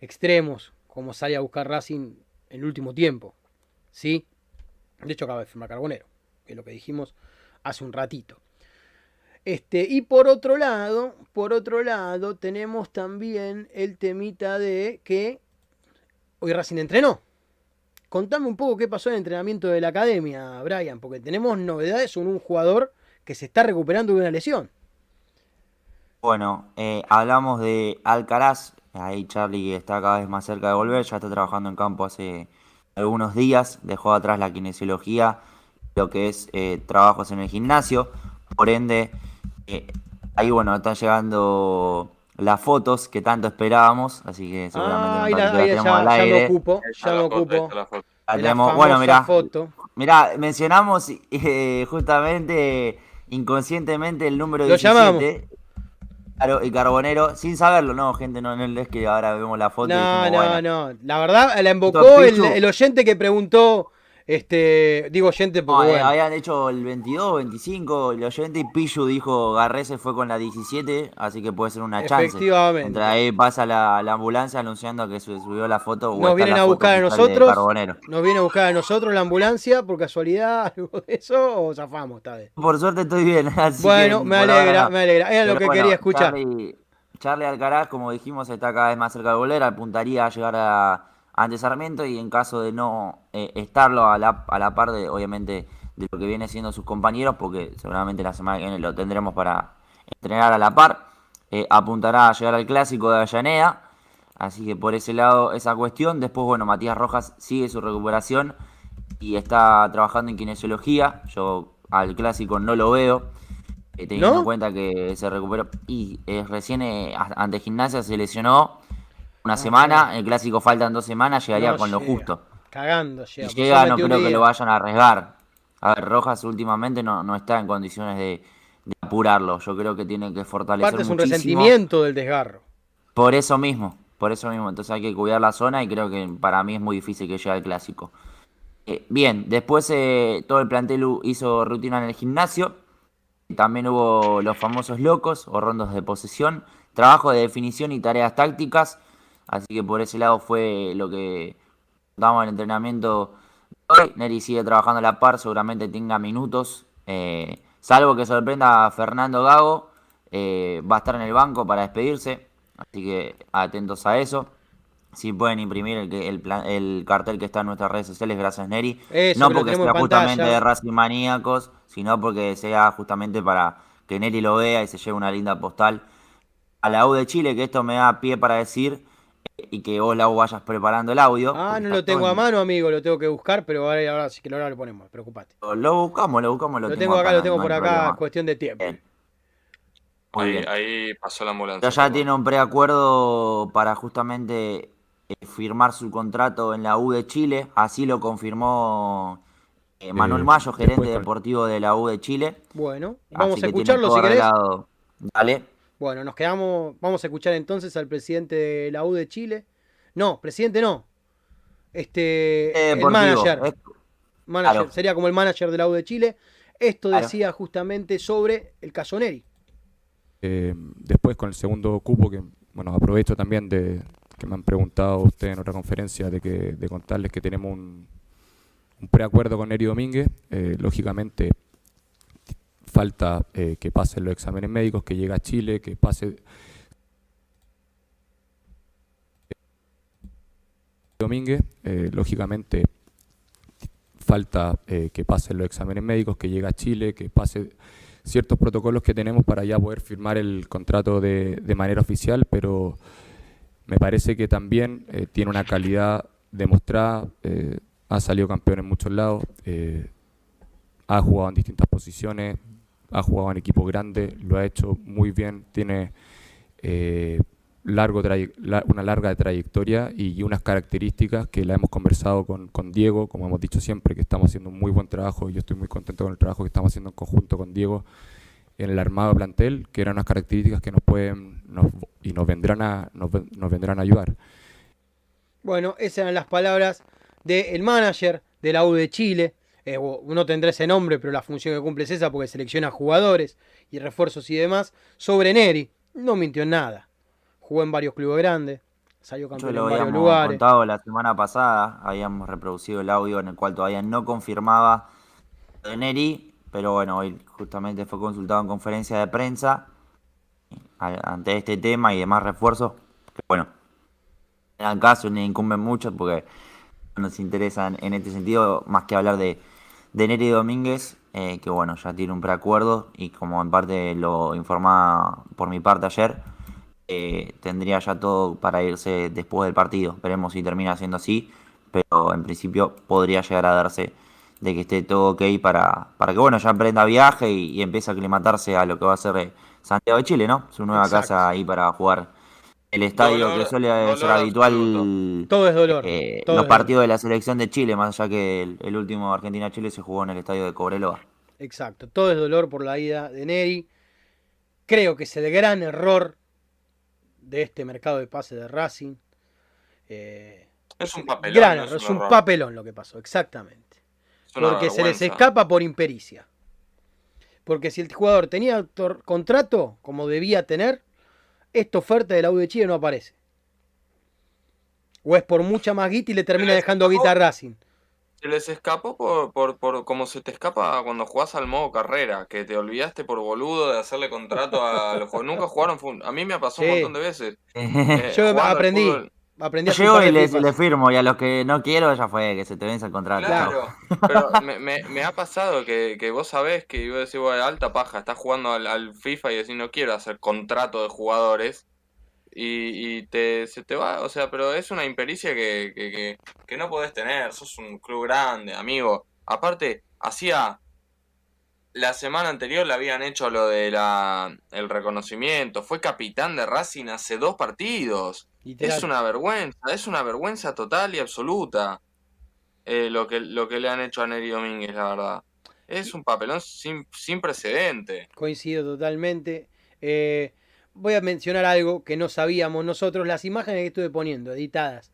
S1: extremos, como sale a buscar Racing en el último tiempo. ¿sí? De hecho acaba de firmar Carbonero, que lo que dijimos hace un ratito. Este, y por otro lado, por otro lado, tenemos también el temita de que hoy Racing entrenó. Contame un poco qué pasó en el entrenamiento de la academia, Brian, porque tenemos novedades sobre un jugador que se está recuperando de una lesión.
S3: Bueno, eh, hablamos de Alcaraz, ahí Charlie está cada vez más cerca de volver, ya está trabajando en campo hace algunos días, dejó atrás la kinesiología, lo que es eh, trabajos en el gimnasio, por ende, eh, ahí bueno, están llegando las fotos que tanto esperábamos, así que seguramente
S1: ah, tenemos ya, al aire. Ya me ocupo, ya me ocupo.
S3: bueno, mira, mira, mencionamos eh, justamente inconscientemente el número 17. Claro, y Carbonero, sin saberlo, no, gente, no, no es que ahora vemos la foto.
S1: No, no, no. La verdad, la invocó el, oyente que preguntó este, digo oyente porque.
S3: Eh, habían hecho el 22, 25. El oyente y Pichu dijo Garrese fue con la 17, así que puede ser una chance.
S1: Efectivamente.
S3: Entre ahí pasa la, ambulancia anunciando que se subió la foto.
S1: Nos vienen a buscar a nosotros. Nos viene a buscar a nosotros la ambulancia por casualidad, algo de eso, o zafamos esta vez.
S3: Por suerte estoy bien.
S1: bueno, me alegra, me alegra. Era lo que quería escuchar.
S3: Charlie, Alcaraz, como dijimos, está cada vez más cerca del volver, apuntaría a llegar a ante Sarmiento y en caso de no eh, estarlo a la, a la par de, obviamente, de lo que viene siendo sus compañeros, porque seguramente la semana que viene lo tendremos para entrenar a la par, eh, apuntará a llegar al clásico de Avellaneda, así que por ese lado esa cuestión, después bueno, Matías Rojas sigue su recuperación y está trabajando en kinesiología, yo al clásico no lo veo, eh, teniendo en cuenta que se recuperó y recién ante gimnasia se lesionó una semana, el clásico faltan dos semanas, llegaría con lo justo.
S1: Cagando,
S3: llega. Si llega, no creo que lo vayan a arriesgar. A ver, Rojas últimamente no, no está en condiciones de, apurarlo. Yo creo que tiene que fortalecer
S1: Aparte es un resentimiento del desgarro.
S3: Por eso mismo, por eso mismo. Entonces hay que cuidar la zona y creo que para mí es muy difícil que llegue al clásico. Eh, bien, después eh, todo el plantel hizo rutina en el gimnasio. También hubo los famosos locos o rondos de posesión, trabajo de definición y tareas tácticas. Así que por ese lado fue lo que damos el entrenamiento hoy. Neri sigue trabajando a la par, seguramente tenga minutos. Eh, salvo que sorprenda a Fernando Gago, va a estar en el banco para despedirse. Así que atentos a eso. Si pueden imprimir el, el, cartel que está en nuestras redes sociales, gracias Neri. no porque sea justamente de Racing Maníacos, sino porque sea justamente para que Neri lo vea y se lleve una linda postal a la U de Chile, que esto me da pie para decir eh, y que vos, la vayas preparando el audio.
S1: Ah, no lo tengo a mano, amigo, lo tengo que buscar, pero ahora, sí que ahora lo ponemos, preocupate.
S3: Lo buscamos, lo buscamos.
S1: Lo, tengo, acá, lo tengo por acá, cuestión de tiempo.
S2: Ahí, pasó la ambulancia.
S3: Ya, ya tiene un preacuerdo para justamente eh, firmar su contrato en la U de Chile. Así lo confirmó eh, Manuel eh, Mayo, gerente deportivo de la U de Chile.
S1: Bueno, vamos a escucharlo si querés.
S3: Dale.
S1: Bueno, nos quedamos. Vamos a escuchar entonces al presidente de la U de Chile. No, presidente no. Este. el manager. manager Sería como el manager de la U de Chile. Esto decía justamente sobre el caso Neri.
S4: Eh, después con el segundo cupo, que bueno, aprovecho también de que me han preguntado ustedes en otra conferencia de, que, de contarles que tenemos un, preacuerdo con Eri Domínguez. Eh, lógicamente falta eh, que pasen los exámenes médicos, que llegue a Chile, que pase... Domínguez, lógicamente falta que pasen los exámenes médicos, que llegue a Chile, que pase ciertos protocolos que tenemos para ya poder firmar el contrato de, manera oficial, pero me parece que también eh, tiene una calidad demostrada, eh, ha salido campeón en muchos lados, eh, ha jugado en distintas posiciones, ha jugado en equipos grandes, lo ha hecho muy bien, tiene largo una larga trayectoria y unas características que la hemos conversado con, Diego, como hemos dicho siempre, que estamos haciendo un muy buen trabajo y yo estoy muy contento con el trabajo que estamos haciendo en conjunto con Diego en el armado plantel, que eran unas características que nos pueden y nos vendrán, a, nos, vendrán a ayudar.
S1: Bueno, esas eran las palabras del manager de la U de Chile. Eh, uno tendrá ese nombre, pero la función que cumple es esa porque selecciona jugadores y refuerzos y demás. Sobre Neri, no mintió en nada jugó en varios clubes grandes, salió campeón en varios lugares.
S3: contado la semana pasada, habíamos reproducido el audio en el cual todavía no confirmaba de Neri, pero bueno, hoy justamente fue consultado en conferencia de prensa ante este tema y demás refuerzos, que bueno, en el caso ni incumben mucho porque nos interesan en este sentido más que hablar de, de Neri Domínguez, eh, que bueno, ya tiene un preacuerdo y como en parte lo informaba por mi parte ayer, eh, tendría ya todo para irse después del partido. Veremos si termina siendo así, pero en principio podría llegar a darse de que esté todo ok para, para que bueno ya emprenda viaje y, empiece a aclimatarse a lo que va a ser eh, Santiago de Chile, ¿no? Su nueva casa ahí para jugar el estadio que suele ser habitual.
S1: Todo es dolor.
S3: Eh, los partidos de la selección de Chile, más allá que el, el último Argentina-Chile se jugó en el estadio de Cobreloa.
S1: Exacto, todo es dolor por la ida de Neri. Creo que es el gran error de este mercado de pase de Racing.
S2: Eh, es un papelón.
S1: es, un, papelón lo que pasó, exactamente. Porque se les escapa por impericia. Porque si el jugador tenía contrato, como debía tener, esta oferta de la U de Chile no aparece. O es por mucha más guita y le termina dejando guita a Racing.
S2: Se les escapó por, por, por como se te escapa cuando jugás al modo carrera, que te olvidaste por boludo de hacerle contrato a los que nunca jugaron. A mí me ha pasado un montón de veces.
S1: Eh, Yo aprendí. Aprendí a
S3: Yo y le, firmo, y a los que no quiero ya fue, que se te vence el contrato.
S2: Claro, pero me, me, me, ha pasado que, que vos sabés que yo decís, bueno, alta paja, estás jugando al, al FIFA y decís, no quiero hacer contrato de jugadores y, te, se te va, o sea, pero es una impericia que, que, que, no podés tener, sos un club grande, amigo. Aparte, hacía la semana anterior le habían hecho lo de la el reconocimiento, fue capitán de Racing hace dos partidos. Es una vergüenza, es una vergüenza total y absoluta eh, lo, que, lo que le han hecho a Neri Domínguez, la verdad. es un papelón sin, sin precedente.
S1: Coincido totalmente. Eh, voy a mencionar algo que no sabíamos nosotros. Las imágenes que estuve poniendo, editadas,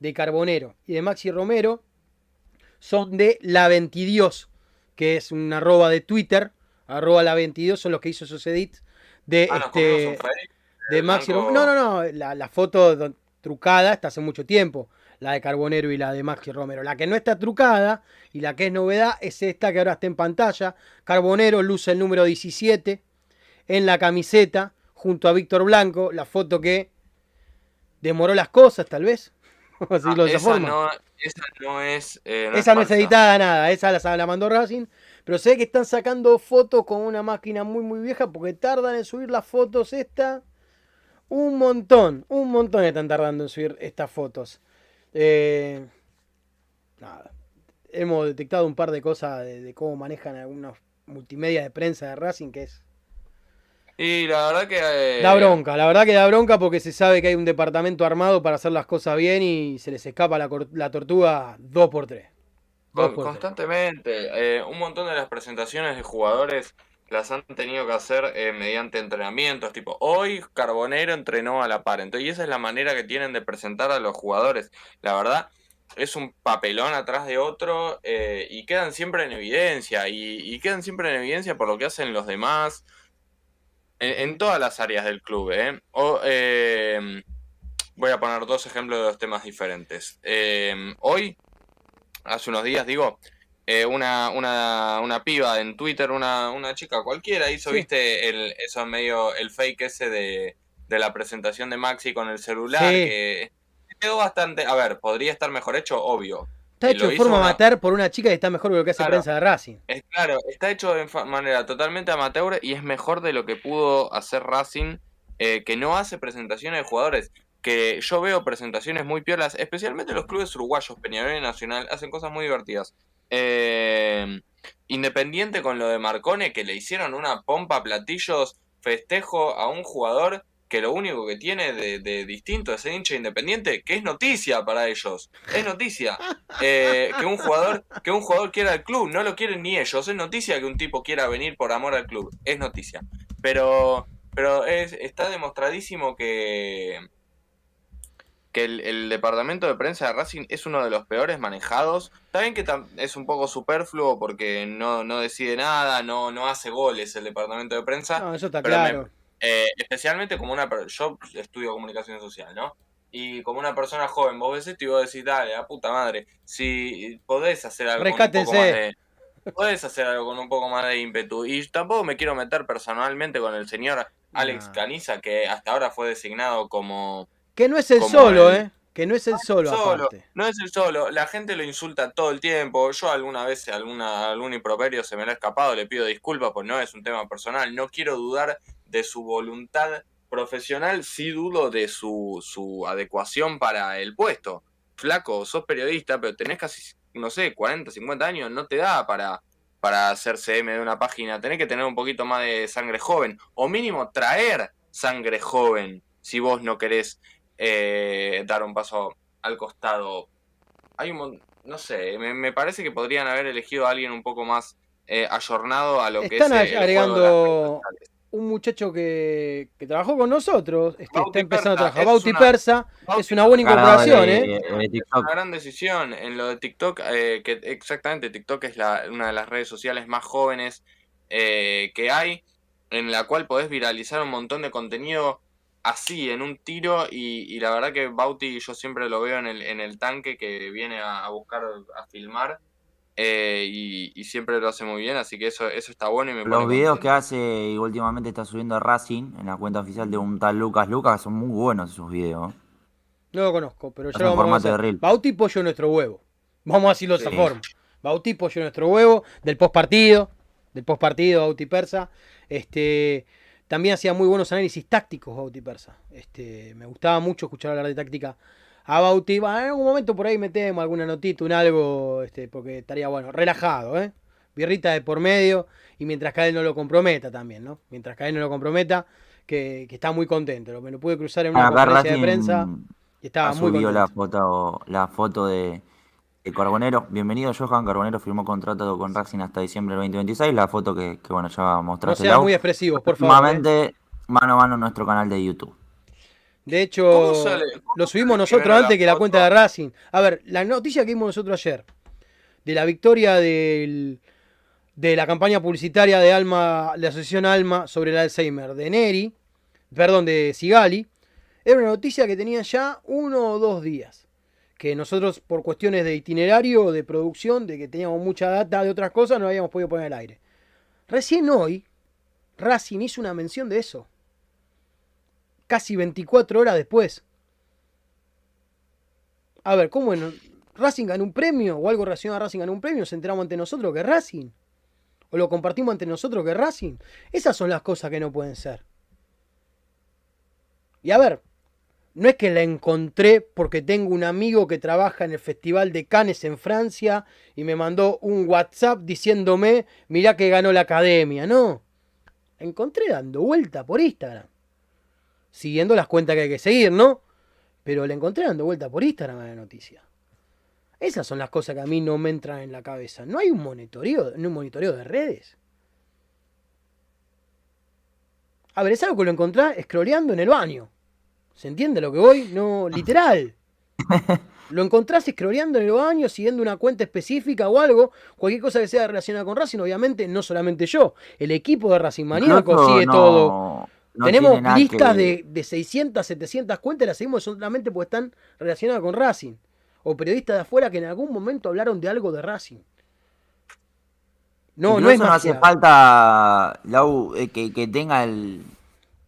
S1: de Carbonero y de Maxi Romero, son de La Ventidios, que es una arroba de Twitter. Arroba La Ventidios son los que hizo esos edits de,
S2: Ah,
S1: este, de Maxi Romero. No, no, no. La, la foto trucada está hace mucho tiempo. La de Carbonero y la de Maxi Romero. La que no está trucada y la que es novedad es esta que ahora está en pantalla. Carbonero luce el número 17 en la camiseta junto a Víctor Blanco. La foto que demoró las cosas, tal vez.
S2: Ah,
S1: esa
S2: no, esa no es. eh,
S1: Esa no es editada nada, esa la, la mandó Racing. Pero sé que están sacando fotos con una máquina muy muy vieja porque tardan en subir las fotos esta. Un montón, un montón están tardando en subir estas fotos. Eh, nada. Hemos detectado un par de cosas de, de cómo manejan algunos multimedia de prensa de Racing que es...
S2: Y la verdad que. eh,
S1: Da bronca, la verdad que da bronca porque se sabe que hay un departamento armado para hacer las cosas bien y se les escapa la, la tortuga 2 por 3
S2: Con- constantemente. eh, un montón de las presentaciones de jugadores las han tenido que hacer eh, mediante entrenamientos. Tipo, hoy Carbonero entrenó a la par. Entonces, y esa es la manera que tienen de presentar a los jugadores. La verdad, es un papelón atrás de otro eh, y quedan siempre en evidencia. Y, y quedan siempre en evidencia por lo que hacen los demás. En, en todas las áreas del club, ¿eh? O, eh, voy a poner dos ejemplos de dos temas diferentes. Eh, hoy hace unos días, digo, eh, una, una, una piba en Twitter, una, una chica cualquiera, hizo,
S1: Sí.
S2: viste, el, eso medio, el fake ese de, de la presentación de Maxi con el celular,
S1: Sí.
S2: que quedó bastante, a ver, podría estar mejor hecho, obvio.
S1: Está
S2: Y
S1: hecho
S2: hizo
S1: forma
S2: una-
S1: amateur por una chica que está mejor que lo que hace
S2: Claro.
S1: prensa de Racing.
S2: Es claro, está hecho de manera totalmente amateur y es mejor de lo que pudo hacer Racing, eh, que no hace presentaciones de jugadores. Que yo veo presentaciones muy piolas, especialmente los clubes uruguayos, Peñarol y Nacional, hacen cosas muy divertidas. Eh, Independiente con lo de Marcone, que le hicieron una pompa platillos, festejo a un jugador que lo único que tiene de, distinto es ser hincha independiente, que es noticia para ellos. Es noticia. Eh, que un jugador que un jugador quiera el club, no lo quieren ni ellos. Es noticia que un tipo quiera venir por amor al club. Es noticia. Pero, pero es, está demostradísimo que, que el, el departamento de prensa de Racing es uno de los peores manejados. Bien que tam- es un poco superfluo porque no, no decide nada, no, no hace goles el departamento de prensa.
S1: No, eso está
S2: pero me-
S1: claro.
S2: Eh, especialmente como una yo estudio comunicación social, ¿no? Y como una persona joven, vos ves esto y vos decís, dale, la puta madre, si podés hacer algo con un poco
S1: Rescátense.
S2: más de, podés hacer algo con un poco más de ímpetu. Y tampoco me quiero meter personalmente con el señor Alex
S1: No.
S2: Caniza, que hasta ahora fue designado como
S1: Que no es el solo,
S2: el-
S1: ¿eh? Que no es el solo,
S2: solo.
S1: aparte.
S2: No es el solo, la gente lo insulta todo el tiempo. Yo alguna vez alguna, algún improperio se me lo ha escapado, le pido disculpas, pues no es un tema personal. No quiero dudar de su voluntad profesional, sí dudo de su, su adecuación para el puesto. Flaco, sos periodista, pero tenés casi, no sé, 40, 50 años, no te da para, para hacer CM de una página. Tenés que tener un poquito más de sangre joven, o mínimo traer sangre joven, si vos no querés eh, dar un paso al costado. Hay un no sé, me, me parece que podrían haber elegido a alguien un poco más eh, ayornado a lo que
S1: Están
S2: es el
S1: agregando. Un muchacho que, que trabajó con nosotros, este, está empezando a trabajar.
S2: es
S1: Bauti
S2: una-
S1: Persa,
S2: Bauti
S1: es una buena incorporación,
S3: de-
S1: ¿eh?
S3: de TikTok.
S2: una gran decisión en lo de TikTok, eh, que exactamente TikTok es la, una de las redes sociales más jóvenes eh, que hay, en la cual podés viralizar un montón de contenido así, en un tiro, y, y la verdad que Bauti yo siempre lo veo en el, en el tanque que viene a, a buscar, a filmar, eh, y, y siempre lo hace muy bien, así que eso, eso está bueno y me
S3: Los
S2: pone
S3: videos que hace y últimamente está subiendo a Racing en la cuenta oficial de un tal Lucas Lucas son muy buenos esos videos.
S1: No lo conozco, pero ya lo vamos a. Bauti pollo nuestro huevo. Vamos a decirlo de esa
S2: Sí.
S1: forma. Bauti pollo nuestro huevo, del post partido, del post partido Bauti Persa. Este, también hacía muy buenos análisis tácticos Bauti Persa. Este, me gustaba mucho escuchar hablar de táctica a Bauti. En algún momento por ahí metemos alguna notita, un algo, este, porque estaría bueno, relajado, ¿eh? Birrita de por medio y mientras que a él no lo comprometa también, ¿no? Mientras que a él no lo comprometa, que, que está muy contento. Lo, me lo pude cruzar en una conferencia de prensa y estaba muy
S3: subido la
S1: contento.
S3: foto, la foto de, Carbonero, bienvenido Johan. Carbonero firmó contrato con Racing hasta diciembre del 2026. La foto que, bueno, ya mostraste.
S1: No sean muy expresivos, por favor.
S3: Últimamente, mano a mano en nuestro canal de YouTube.
S1: De hecho, lo subimos nosotros antes que la cuenta de Racing. A ver, la noticia que vimos nosotros ayer, de la victoria del, de la campaña publicitaria de Alma, la asociación Alma sobre el Alzheimer de Neri, perdón, de Sigali, era una noticia que tenía ya uno o dos días. Que nosotros, por cuestiones de itinerario, de producción, de que teníamos mucha data de otras cosas, no habíamos podido poner al aire. Recién hoy, Racing hizo una mención de eso. Casi 24 horas después. A ver, ¿cómo en Racing ganó un premio o algo relacionado a Racing ganó un premio? ¿Se enteramos ante nosotros que Racing? ¿O lo compartimos ante nosotros que Racing? Esas son las cosas que no pueden ser. Y a ver, no es que la encontré porque tengo un amigo que trabaja en el Festival de Cannes en Francia y me mandó un WhatsApp diciéndome, mirá que ganó la academia. No, la encontré dando vuelta por Instagram. Siguiendo las cuentas que hay que seguir, ¿no? Pero la encontré dando vuelta por Instagram a la noticia. Esas son las cosas que a mí no me entran en la cabeza. No hay un monitoreo, un monitoreo de redes. A ver, es algo que lo encontré scrolleando en el baño. ¿Se entiende lo que voy? No, literal. Lo encontrás scrolleando en el baño, siguiendo una cuenta específica o algo, cualquier cosa que sea relacionada con Racing, obviamente no solamente yo, el equipo de Racing Maníaco sigue todo. Tenemos listas de, de 600, 700 cuentas, las seguimos solamente porque están relacionadas con Racing. O periodistas de afuera que en algún momento hablaron de algo de Racing.
S3: No, no es no hace falta eh, que, que tenga el,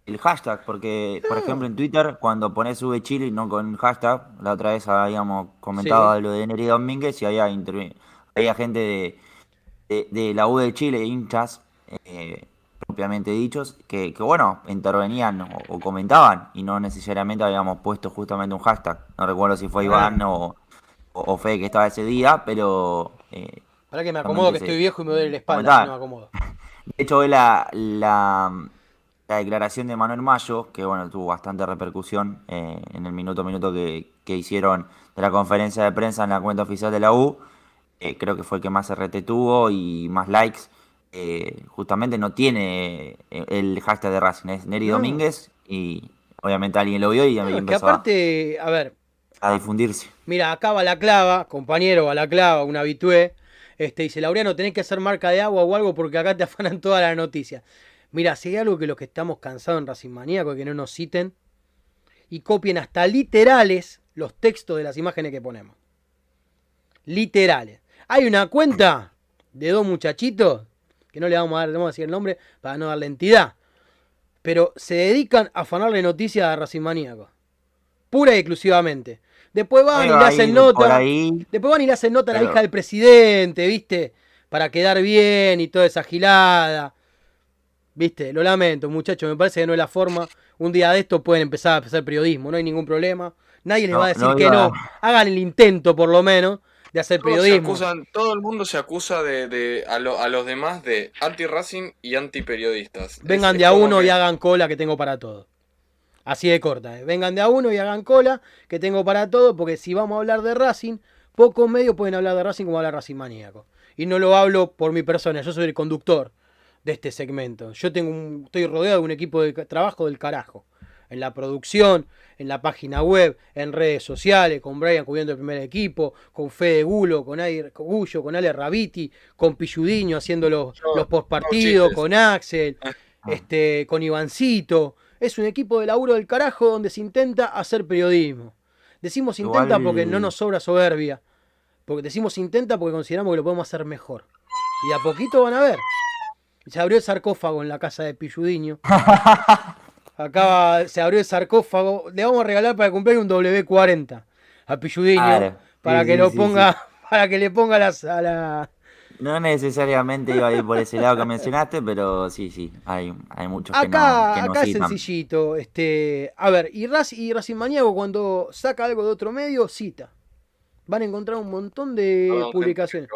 S3: el hashtag, porque, por ejemplo, en Twitter, cuando pones sube Chile, no con hashtag, la otra vez habíamos comentado lo de Neri Domínguez y había, había gente de, de, la U de Chile, hinchas, eh, propiamente dichos, que, que, bueno, intervenían o, comentaban y no necesariamente habíamos puesto justamente un hashtag. No recuerdo si fue Iván o, o, Fe que estaba ese día, pero...
S1: Eh, Para que me acomodo, que estoy viejo y me duele la espalda, no me acomodo.
S3: De hecho, la, la la declaración de Manuel Mayo, que bueno, tuvo bastante repercusión eh, en el minuto a minuto que, hicieron de la conferencia de prensa en la cuenta oficial de la U, eh, creo que fue el que más RT tuvo y más likes. Eh, justamente no tiene el hashtag de Racing, es Neri Domínguez y obviamente alguien lo vio y
S1: no, empezó aparte, a, ver,
S3: a difundirse.
S1: Mira, acá va la clava, compañero va la clava, un habitué. Este, dice, Laureano, tenés que hacer marca de agua o algo porque acá te afanan todas las noticias. Mira, si hay algo que los que estamos cansados en Racing Maníaco que no nos citen y copien hasta literales los textos de las imágenes que ponemos. Literales. Hay una cuenta de dos muchachitos, que no le vamos a dar, vamos a decir el nombre para no darle entidad, pero se dedican a afanarle noticias a Racing Maníaco. Pura y exclusivamente. Después van y le hacen nota. Después van y le hacen nota a la hija del presidente, ¿viste? Para quedar bien y toda esa gilada. Viste, lo lamento, muchachos, me parece que no es la forma. Un día de esto pueden empezar a hacer periodismo, no hay ningún problema. Nadie les va a decir que no. Hagan el intento, por lo menos, de hacer periodismo.
S2: todo el mundo se acusa de, a, los demás de anti-racing y anti-periodistas.
S1: Vengan de a uno y hagan cola que tengo para todo. Así de corta. ¿eh? Vengan de a uno y hagan cola que tengo para todo, porque si vamos a hablar de Racing, pocos medios pueden hablar de Racing como habla Racing Maníaco. Y no lo hablo por mi persona, yo soy el conductor de este segmento. Yo tengo un, estoy rodeado de un equipo de trabajo del carajo. En la producción, en la página web, en redes sociales, con Brian cubriendo el primer equipo, con Fede Gulo, con Gullo, con Ale Rabiti, con Pilludiño haciendo los, los postpartidos, con Axel, ah. este, con Ivancito. Es un equipo de laburo del carajo donde se intenta hacer periodismo. Decimos intenta porque no nos sobra soberbia. Porque decimos intenta porque consideramos que lo podemos hacer mejor. Y a poquito van a ver. Se abrió el sarcófago en la casa de Pilludiño. Acá se abrió el sarcófago. Le vamos a regalar para cumplir un W40 a Pilludiño. Para que lo ponga, para que le ponga las, a la.
S3: No necesariamente iba a ir por ese lado que mencionaste, pero sí, sí, hay, hay muchos
S1: acá, que no, Acá es sencillito. Este, a ver, y, Raz, y Racing Maniago cuando saca algo de otro medio, cita. Van a encontrar un montón de publicaciones.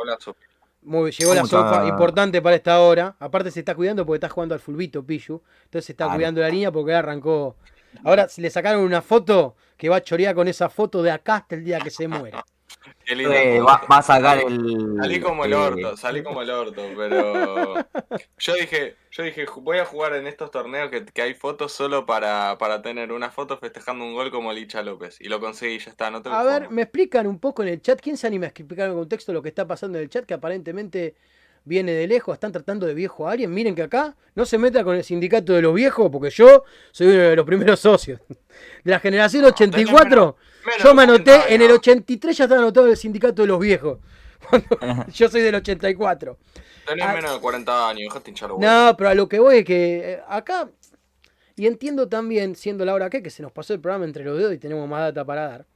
S1: Muy, llegó la sopa, importante para esta hora. Aparte se está cuidando porque está jugando al fulbito, Pillu. Entonces se está cuidando la línea porque arrancó. Ahora le sacaron una foto que va a chorear con esa foto de acá hasta el día que se muera.
S3: Eh, va, a sacar el.
S2: Salí como el orto, salí como el orto, pero. Yo dije, yo dije, voy a jugar en estos torneos que, hay fotos solo para, para, tener una foto festejando un gol como Licha López. Y lo conseguí, ya está. No
S1: a ver, me explican un poco en el chat. ¿Quién se anima a explicar en contexto lo que está pasando en el chat? Que aparentemente viene de lejos, están tratando de viejo a alguien. Miren que acá no se meta con el sindicato de los viejos, porque yo soy uno de los primeros socios. De la generación 84, yo me anoté, en el 83 ya estaba anotado el sindicato de los viejos. yo soy del 84.
S2: Tenés ah, menos de 40 años, dejaste hinchar
S1: No, pero a lo que voy es que eh, acá, y entiendo también, siendo la hora que, que se nos pasó el programa entre los dedos y tenemos más data para dar,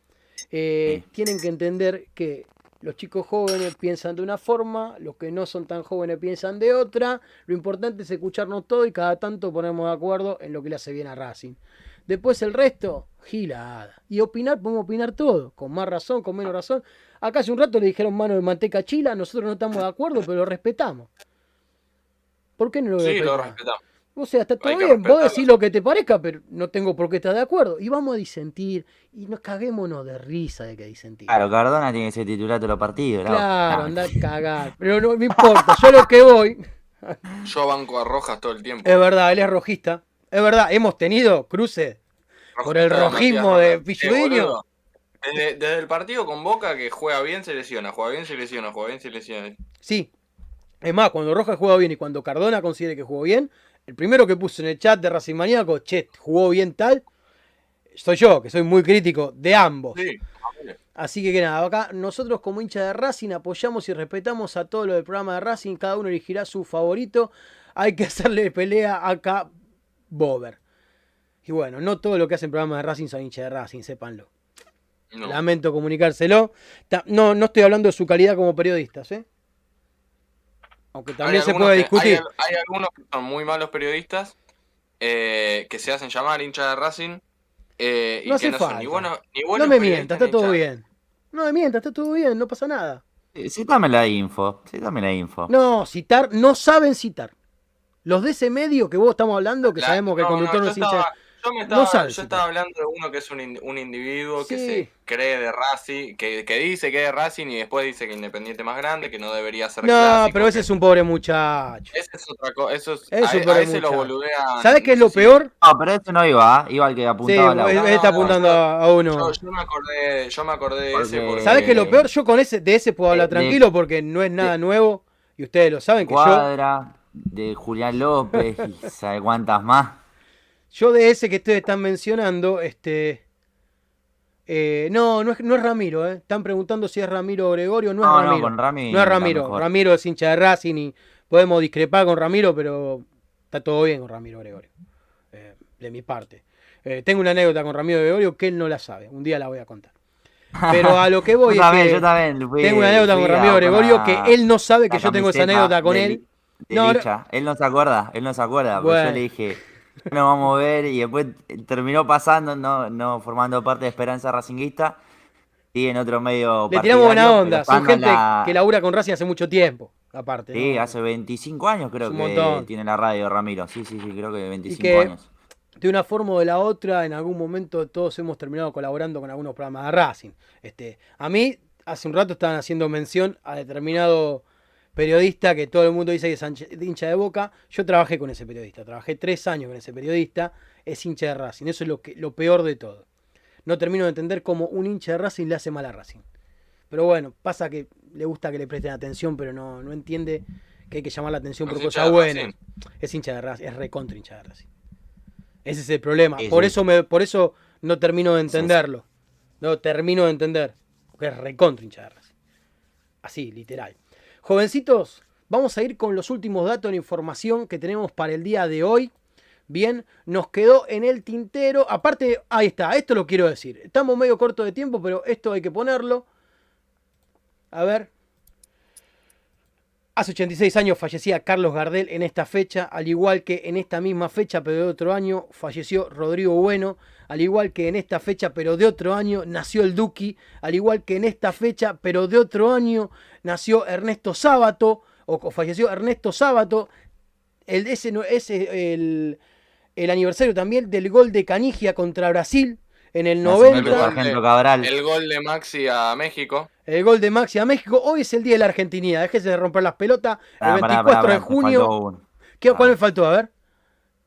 S1: eh, tienen que entender que los chicos jóvenes piensan de una forma, los que no son tan jóvenes piensan de otra. Lo importante es escucharnos todo y cada tanto ponernos de acuerdo en lo que le hace bien a Racing. Después el resto, gilada. Y opinar, podemos opinar todo, con más razón, con menos razón. Acá hace un rato le dijeron mano de manteca chila, nosotros no estamos de acuerdo, pero lo respetamos. ¿Por qué no lo
S2: Sí, lo respetamos.
S1: O sea, está todo bien, vos decís lo que te parezca, pero no tengo por qué estar de acuerdo. Y vamos a disentir, y nos caguémonos de risa de que disentir.
S3: Claro, Cardona tiene que ser titular de los partidos.
S1: Claro, anda a cagar. Pero no me importa, yo lo que voy.
S2: Yo banco a Rojas todo el tiempo.
S1: Es verdad, él es rojista. Es verdad, hemos tenido cruces por el rojismo de Pilludiño.
S2: Desde, el partido con Boca que juega bien se lesiona, juega bien se lesiona, juega bien se lesiona.
S1: Sí. Es más, cuando Rojas juega bien y cuando Cardona considere que jugó bien, el primero que puso en el chat de Racing Maníaco, che, jugó bien tal, soy yo, que soy muy crítico de ambos. Así que, que nada, acá nosotros como hincha de Racing apoyamos y respetamos a todo lo del programa de Racing, cada uno elegirá su favorito. Hay que hacerle pelea acá Bober. Y bueno, no todo lo que hacen programas de Racing son hinchas de Racing, sépanlo. Lamento comunicárselo. No, no estoy hablando de su calidad como periodistas, ¿eh? Aunque también se puede discutir.
S2: Hay, algunos que son muy malos periodistas eh, que se hacen llamar hincha de Racing. Eh, y que no son ni buenos ni
S1: No me mientas, está todo bien. No me mientas, está todo bien, no pasa nada.
S3: Cítame la info, cítame la info.
S1: No, citar, no saben citar. Los de ese medio que vos estamos hablando, que sabemos que el conductor no, es hincha.
S2: Yo, estaba, yo estaba hablando de uno que es un, un individuo que se cree de Racing, que, que, dice que es de Racing y después dice que Independiente más grande, que no debería ser
S1: No, pero ese es un pobre muchacho.
S2: Ese es otra cosa. Eso es, es a, un pobre a ese lo boludean.
S1: ¿Sabes qué es lo peor?
S3: No, pero ese no iba, ¿eh? iba al que apuntaba sí,
S1: la él está apuntando a uno.
S2: Yo, me acordé, yo me acordé de ese. Porque...
S1: ¿Sabes qué es lo peor? Yo con ese, de ese puedo hablar tranquilo porque no es nada nuevo y ustedes lo saben que
S3: Cuadra, de Julián López y sabe cuántas más.
S1: Yo de ese que ustedes están mencionando, este. Eh, no, no es, no es Ramiro, ¿eh? Están preguntando si es Ramiro o Gregorio. No es Ramiro. No, con Rami no es Ramiro. Ramiro es hincha de Racing y podemos discrepar con Ramiro, pero está todo bien con Ramiro Gregorio. Eh, de mi parte. Tengo una anécdota con Ramiro Gregorio que él no la sabe. Un día la voy a contar. Pero a lo que voy es que tengo una anécdota con Ramiro Gregorio que él no sabe que yo tengo esa anécdota con él.
S3: no, él no se acuerda, él no se acuerda, porque yo le dije, nos vamos a ver y después terminó pasando, no, no formando parte de Esperanza Racinguista y en otro medio.
S1: Le tiramos buena onda, son gente que labura con Racing hace mucho tiempo, aparte.
S3: Sí, hace 25 años creo que tiene la radio Ramiro, sí, sí, sí, creo que 25 años.
S1: De una forma o de la otra, en algún momento todos hemos terminado colaborando con algunos programas de Racing. Este, a mí, hace un rato estaban haciendo mención a determinado periodista que todo el mundo dice que es hincha de boca. Yo trabajé con ese periodista, trabajé tres años con ese periodista, es hincha de Racing. Eso es lo, que, lo peor de todo. No termino de entender cómo un hincha de Racing le hace mal a Racing. Pero bueno, pasa que le gusta que le presten atención, pero no, no entiende que hay que llamar la atención por cosas buenas. Es hincha de Racing, es recontra hincha de Racing. Ese es el problema. por, eso me, por eso no termino de entenderlo. No termino de entender. Porque es recontra hincha de Racing. Así, literal. Jovencitos, vamos a ir con los últimos datos de información que tenemos para el día de hoy. Bien, nos quedó en el tintero. Aparte, ahí está, esto lo quiero decir. Estamos medio corto de tiempo, pero esto hay que ponerlo. A ver. Hace 86 años fallecía Carlos Gardel en esta fecha, al igual que en esta misma fecha, pero de otro año, falleció Rodrigo Bueno, al igual que en esta fecha, pero de otro año, nació el Duki, al igual que en esta fecha, pero de otro año, nació Ernesto Sábato, o, falleció Ernesto Sábato, el, ese, ese el, el aniversario también del gol de Canigia contra Brasil, En el 90.
S2: El gol de Maxi a México.
S1: El gol de Maxi a México. Hoy es el día de la Argentinidad. Déjese de romper las pelotas. El 24 de junio. ¿Qué, ¿Cuál me faltó? A ver.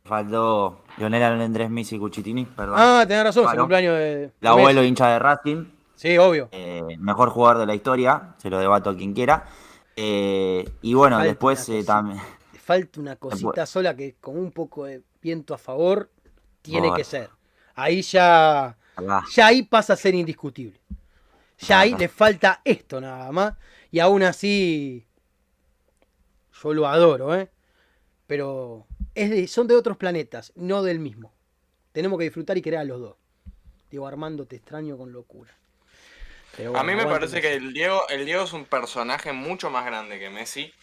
S3: Faltó Lionel Andrés Messi Cuchitini, perdón.
S1: Ah, tenés razón, es el cumpleaños de.
S3: El abuelo hincha de Racing.
S1: Sí, obvio.
S3: Eh, mejor jugador de la historia, se lo debato a quien quiera. Eh, y bueno, después eh, también.
S1: Falta una cosita sola que con un poco de viento a favor tiene que ser. Ahí ya. Ya ahí pasa a ser indiscutible. Ya ahí le falta esto nada más. Y aún así. Yo lo adoro, ¿eh? Pero es son de otros planetas, no del mismo. Tenemos que disfrutar y querer a los dos. Digo, Armando, te extraño con locura.
S2: a mí me parece que el Diego, el Diego es un personaje mucho más grande que Messi.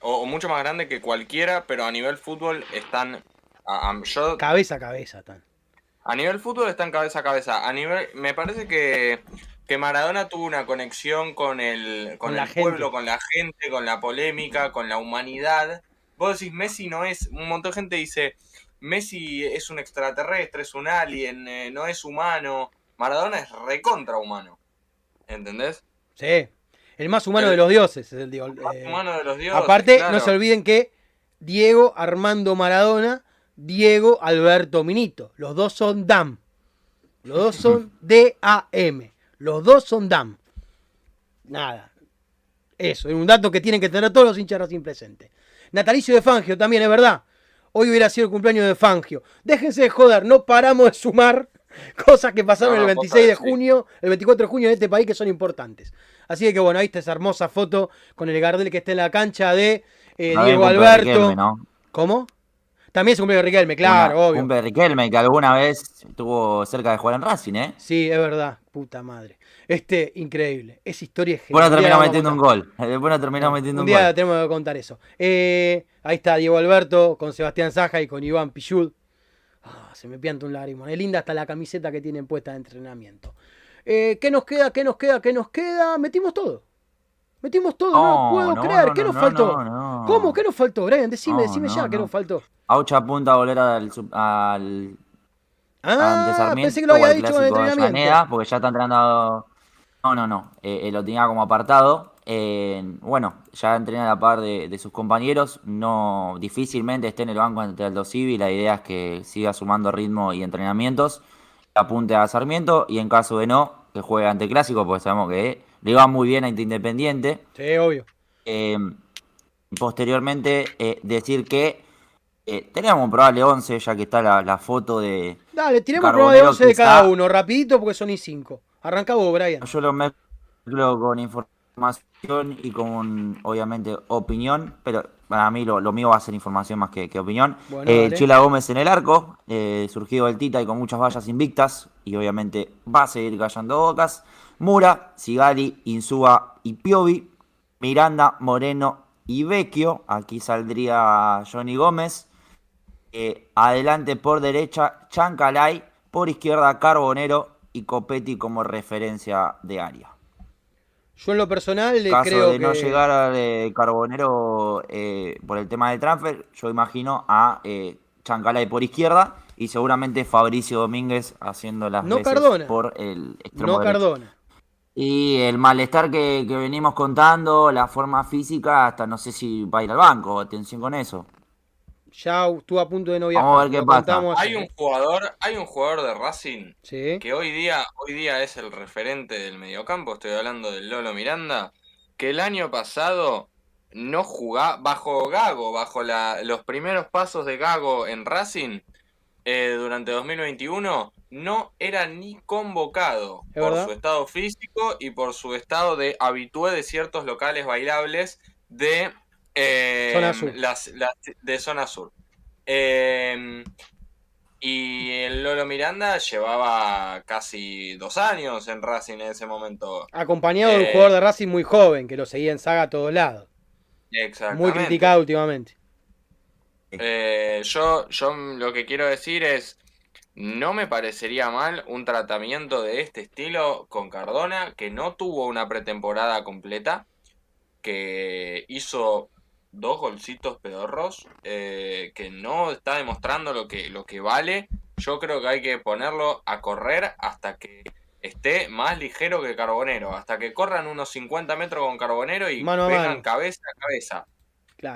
S2: O, mucho más grande que cualquiera, pero a nivel fútbol están.
S1: cabeza a cabeza están.
S2: A nivel fútbol están cabeza a cabeza. A nivel. Me parece que. Que Maradona tuvo una conexión con el, con, el pueblo, con la gente, con la polémica, con la humanidad, Vos decís, Messi no es. Un montón de gente dice, Messi es un extraterrestre, es un alien, eh, no es humano. Maradona es recontra humano. ¿Entendés?
S1: Sí. El más humano de los dioses es el
S2: dios. más eh, humano de los dioses.
S1: Aparte, no se olviden que Diego Armando Maradona, Diego Alberto Minito. Los dos son DAM. Los dos son D-A-M. Los dos son DAM. Nada. Eso, es un dato que tienen que tener todos los hinchas sin presentes. Natalicio de Fangio también, es verdad. Hoy hubiera sido el cumpleaños de Fangio. Déjense de joder, no paramos de sumar cosas que pasaron el 26 de junio, el 24 de junio en este país que son importantes. Así que bueno, ahí está esa hermosa foto con el Gardel que está en la cancha de eh, Diego Alberto. ¿Cómo? También se cumple de Riquelme, claro, obvio.
S3: Cumple de Riquelme, que alguna vez estuvo cerca de jugar en Racing, ¿eh?
S1: Sí, es verdad, puta madre. Este, increíble. Esa historia es
S3: genial. Bueno, terminó metiendo un gol. Después terminó metiendo un, gol. Un día
S1: tenemos que contar eso. Eh, ahí está Diego Alberto con Sebastián Saja y con Iván Pichud. Ah, se me pianta un lágrimo. Es linda hasta la camiseta que tienen puesta de entrenamiento. Eh, ¿Qué nos queda? ¿Qué nos queda? ¿Qué nos queda? Metimos todo. Metimos todo, no, puedo creer. ¿Qué nos faltó? ¿Cómo? ¿Qué nos faltó, Brian? Decime, decime ya, ¿qué nos faltó?
S3: Aucha apunta a volver al, al
S1: Ah, pensé que lo había dicho en el entrenamiento.
S3: porque ya está entrenando no, no, no. Eh, eh, lo tenía como apartado. bueno, ya entrena a la par de, sus compañeros. No, difícilmente esté en el banco ante Aldo Civi. La idea es que siga sumando ritmo y entrenamientos. Apunte a Sarmiento y en caso de no, que juegue ante Clásico, porque sabemos que le va muy bien a Independiente.
S1: Sí, obvio.
S3: Eh, posteriormente, decir que teníamos un probable 11, ya que está la, foto de.
S1: Dale, tenemos probable 11 de cada uno, rapidito, porque son y 5. Arranca vos, Brian.
S3: Yo lo mezclo con información y con, obviamente, opinión, pero para mí lo, mío va a ser información más que, opinión. Eh, Chila Gómez en el arco, eh, surgido del Tita y con muchas vallas invictas, y obviamente va a seguir callando bocas. Mura, Sigali, Insúa y Piovi. Miranda, Moreno y Vecchio. Aquí saldría Johnny Gómez. Eh, adelante por derecha, Chancalay. Por izquierda, Carbonero y Copetti como referencia de área.
S1: Yo en lo personal
S3: le
S1: Caso creo
S3: de no llegar a Carbonero eh, por el tema del transfer, yo imagino a eh, Chancalay por izquierda y seguramente Fabricio Domínguez haciendo las
S1: no
S3: por el
S1: extremo No perdona.
S3: Y el malestar que, que venimos contando, la forma física, hasta no sé si va a ir al banco, atención con eso
S1: ya estuvo a punto de no
S3: viajar. Vamos a ver qué pasa.
S2: Hay un jugador, hay un jugador de Racing que hoy día, hoy día es el referente del mediocampo, estoy hablando del Lolo Miranda, que el año pasado no jugaba, bajo Gago, bajo los primeros pasos de Gago en Racing, eh, durante 2021, no era ni convocado por su estado físico y por su estado de habitué de ciertos locales bailables de zona sur. Las, de zona sur. Em, y el Lolo Miranda llevaba casi dos años en Racing en ese momento.
S1: Acompañado de un eh, jugador de Racing muy joven que lo seguía en saga a todos lados.
S2: Exactamente.
S1: Muy criticado últimamente.
S2: Eh, yo, yo lo que quiero decir es, no me parecería mal un tratamiento de este estilo con Cardona, que no tuvo una pretemporada completa, que hizo dos golcitos pedorros, eh, que no está demostrando lo que, lo que vale. yo creo que hay que ponerlo a correr hasta que esté más ligero que Carbonero, hasta que corran unos 50 metros con Carbonero y vengan cabeza a cabeza.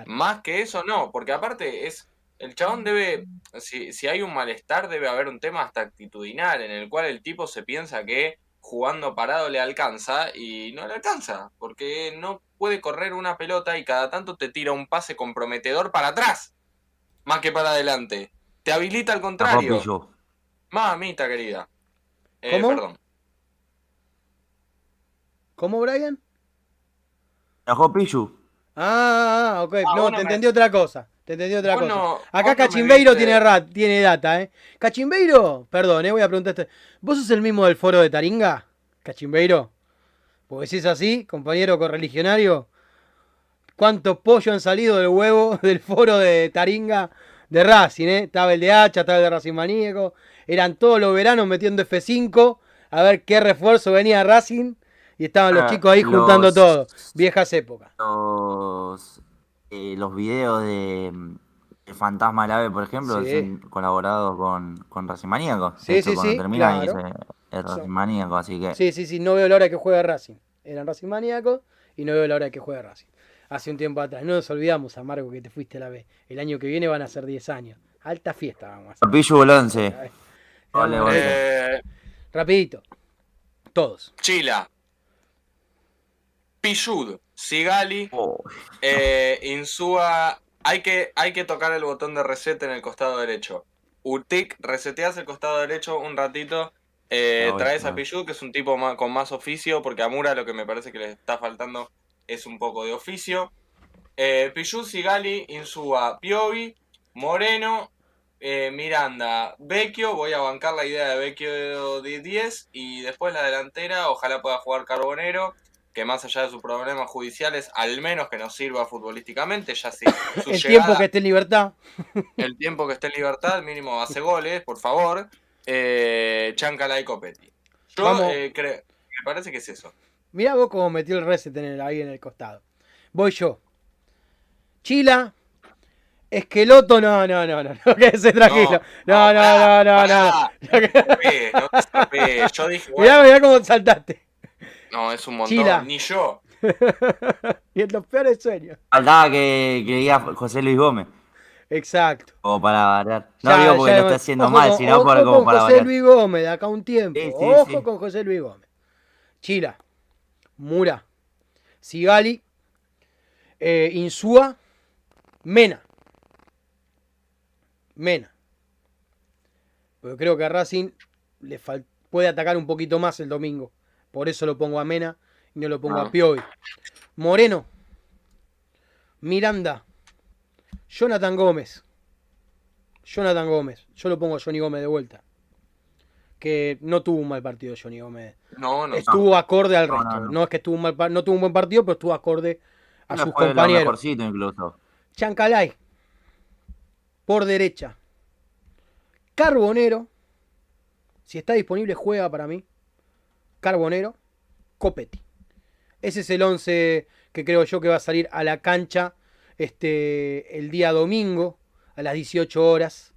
S2: Más que eso no, porque aparte es el chabón debe, si, si hay un malestar, debe haber un tema hasta actitudinal en el cual el tipo se piensa que jugando parado le alcanza y no le alcanza, porque no puede correr una pelota y cada tanto te tira un pase comprometedor para atrás, más que para adelante. Te habilita al contrario. Mamita querida. Eh, ¿Cómo? Perdón.
S1: ¿Cómo, Brian?
S3: Ajo Pichu.
S1: Ah, ok. Ah, no, te entendí otra cosa. Te entendí otra cosa. Acá Cachimbeiro tiene, tiene data, ¿eh? Cachimbeiro, perdón, eh, voy a preguntarte. ¿Vos sos el mismo del foro de Taringa? Cachimbeiro. Porque si es así, compañero correligionario, ¿cuántos pollos han salido del huevo del foro de Taringa de Racing, eh? Estaba el de Hacha, estaba el de Racing Maníaco. Eran todos los veranos metiendo F5 a ver qué refuerzo venía Racing. Y estaban los ah, chicos ahí juntando todo. Viejas épocas.
S3: Los, eh, los videos de, Fantasma Lave, por ejemplo, han colaborado con, con Racing Maníaco.
S1: Sí, sí, sí.
S3: termina y es Racing Maníaco, así que.
S1: Sí, sí, sí. No veo la hora que juega Racing. Eran Racing Maníaco y no veo la hora que juega Racing hace un tiempo atrás. No nos olvidamos, Amargo, que te fuiste a la B. El año que viene van a ser 10 años. Alta fiesta vamos a hacer.
S3: Capillo Bolonce. Vale, vale.
S1: Eh, Rapidito. Todos.
S2: Chila. Pillud. Sigali. Oh. Eh, Insúa. Hay que, hay que tocar el botón de reset en el costado derecho. Utic, reseteas el costado derecho un ratito. Eh, traes a Pillud, que es un tipo con más oficio, porque a Mura lo que me parece que le está faltando es un poco de oficio. Eh, Sigali, Insúa, Piovi, Moreno, eh, Miranda, Vecchio. Voy a bancar la idea de Vecchio de 10 y después la delantera. Ojalá pueda jugar Carbonero, que más allá de sus problemas judiciales, al menos que nos sirva futbolísticamente. Ya sí.
S1: el tiempo que esté en libertad.
S2: El tiempo que esté en libertad, mínimo hace goles, por favor. Eh, Chancala y Copetti. Yo eh, creo, me parece que es eso.
S1: Mirá vos cómo metió el reset en ahí en el costado. Voy yo. Chila. Esqueloto, no, no, no, no, no, quédese tranquilo. No, no, no, no, no. no.
S2: Yo dije,
S1: mirá, mirá cómo saltaste.
S2: No, es un montón. Ni yo.
S1: y en los peores sueños.
S3: Faltaba que, que diga José Luis Gómez.
S1: Exacto.
S3: Como para variar. No digo porque lo está haciendo mal, sino por como
S1: para José Luis Gómez, de acá un tiempo. ojo con José Luis Gómez. Chila. Mura, Sigali, eh, Insúa, Mena. Mena. Pero creo que a Racing le puede atacar un poquito más el domingo. Por eso lo pongo a Mena y no lo pongo a ah. Piovi. Moreno, Miranda, Jonathan Gómez. Jonathan Gómez. Yo lo pongo a Johnny Gómez de vuelta que no tuvo un mal partido Johnny Gómez.
S2: No, no.
S1: Estuvo acorde al resto. No, es que estuvo un mal, no tuvo un buen partido, pero estuvo acorde a sus compañeros.
S3: Incluso.
S1: Chancalay. Por derecha. Carbonero. Si está disponible, juega para mí. Carbonero. Copetti. Ese es el 11 que creo yo que va a salir a la cancha este, el día domingo a las 18 horas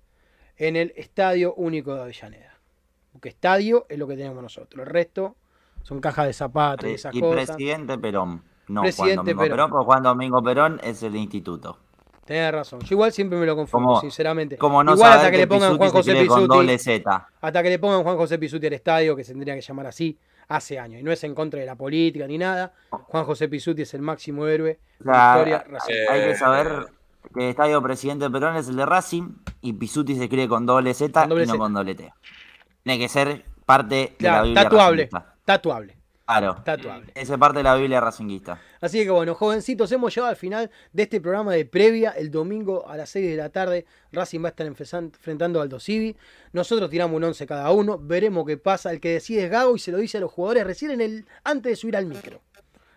S1: en el Estadio Único de Avellaneda. Porque estadio es lo que tenemos nosotros. El resto son cajas de zapatos y esas
S3: y
S1: cosas.
S3: presidente Perón. No, presidente Juan Domingo Perón. porque Juan Domingo Perón es el instituto.
S1: Tenés razón. Yo igual siempre me lo confundo, sinceramente.
S3: Como no
S1: igual hasta que, le pongan Juan José Pisuti. Hasta que le pongan Juan José Pisuti al estadio, que se tendría que llamar así, hace años. Y no es en contra de la política ni nada. Juan José Pisuti es el máximo héroe de la historia
S3: Hay que saber que el estadio presidente Perón es el de Racing y Pisuti se escribe con doble Z y no con doble T. Tiene que ser parte de la Biblia
S1: tatuable, tatuable.
S3: Claro.
S1: Tatuable.
S3: Esa es parte de la Biblia racinguista.
S1: Así que bueno, jovencitos, hemos llegado al final de este programa de previa. El domingo a las 6 de la tarde, Racing va a estar enfrentando al Dosivi. Nosotros tiramos un 11 cada uno, veremos qué pasa. El que decide es Gago y se lo dice a los jugadores recién en el antes de subir al micro.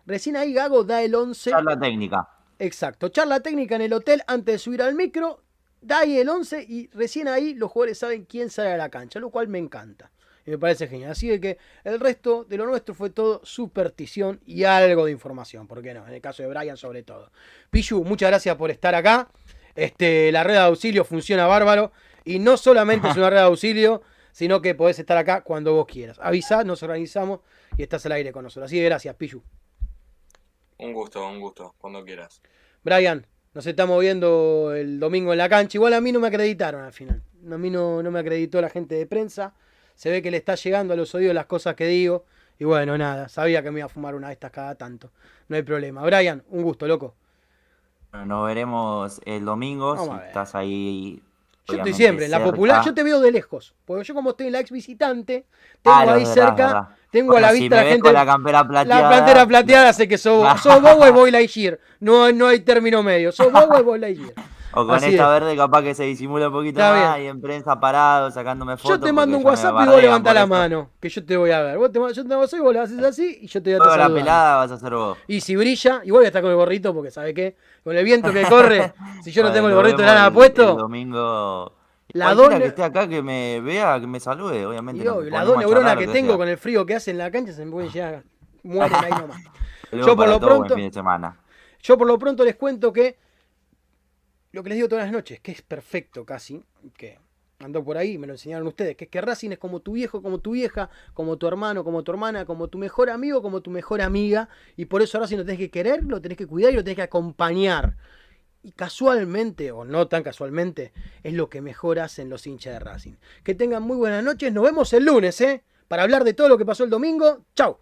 S1: Recién ahí Gago da el 11.
S3: Charla técnica.
S1: Exacto, charla técnica en el hotel antes de subir al micro da ahí el 11 y recién ahí los jugadores saben quién sale a la cancha, lo cual me encanta. Y me parece genial. Así que el resto de lo nuestro fue todo superstición y algo de información. ¿Por qué no? En el caso de Brian, sobre todo. Pichu, muchas gracias por estar acá. Este, la red de auxilio funciona bárbaro. Y no solamente es una red de auxilio, sino que podés estar acá cuando vos quieras. Avisá, nos organizamos y estás al aire con nosotros. Así que gracias, Pichu.
S2: Un gusto, un gusto, cuando quieras.
S1: Brian, nos estamos viendo el domingo en la cancha. Igual a mí no me acreditaron al final. A mí no, no me acreditó la gente de prensa. Se ve que le está llegando a los oídos las cosas que digo. Y bueno, nada, sabía que me iba a fumar una de estas cada tanto. No hay problema. Brian, un gusto, loco.
S3: Bueno, nos veremos el domingo. si estás ahí
S1: yo estoy siempre en la popular, yo te veo de lejos, porque yo como estoy en la ex visitante, tengo ahí cerca, tengo a la vista la gente.
S3: la campera plateada.
S1: La plantera plateada sé que sos, sos vos voy Lightyear. No, no hay término medio, sos vos voy Lightyear.
S3: O con esta verde capaz que se disimula un poquito más y en prensa parado, sacándome fotos.
S1: Yo te mando un WhatsApp y vos levantás la mano, que yo te voy a ver. Vos te, yo te WhatsApp y vos lo haces así y yo te voy a
S3: Toda la pelada vas a hacer vos.
S1: Y si brilla, igual voy a estar con el gorrito porque ¿sabe qué? Con el viento que corre, si yo no tengo el gorrito lana puesto.
S3: El domingo la dos que esté acá que me vea, que me salude, obviamente.
S1: las dos neuronas que tengo con el frío que hace en la cancha se me pueden llegar. Mueren ahí nomás. yo por lo pronto. Yo por lo pronto les cuento que lo que les digo todas las noches, que es perfecto casi, que andó por ahí, me lo enseñaron ustedes, que es que Racing es como tu viejo, como tu vieja, como tu hermano, como tu hermana, como tu mejor amigo, como tu mejor amiga, y por eso Racing lo tenés que querer, lo tenés que cuidar y lo tenés que acompañar. Y casualmente, o no tan casualmente, es lo que mejor hacen los hinchas de Racing. Que tengan muy buenas noches. Nos vemos el lunes, ¿eh? Para hablar de todo lo que pasó el domingo. Chau.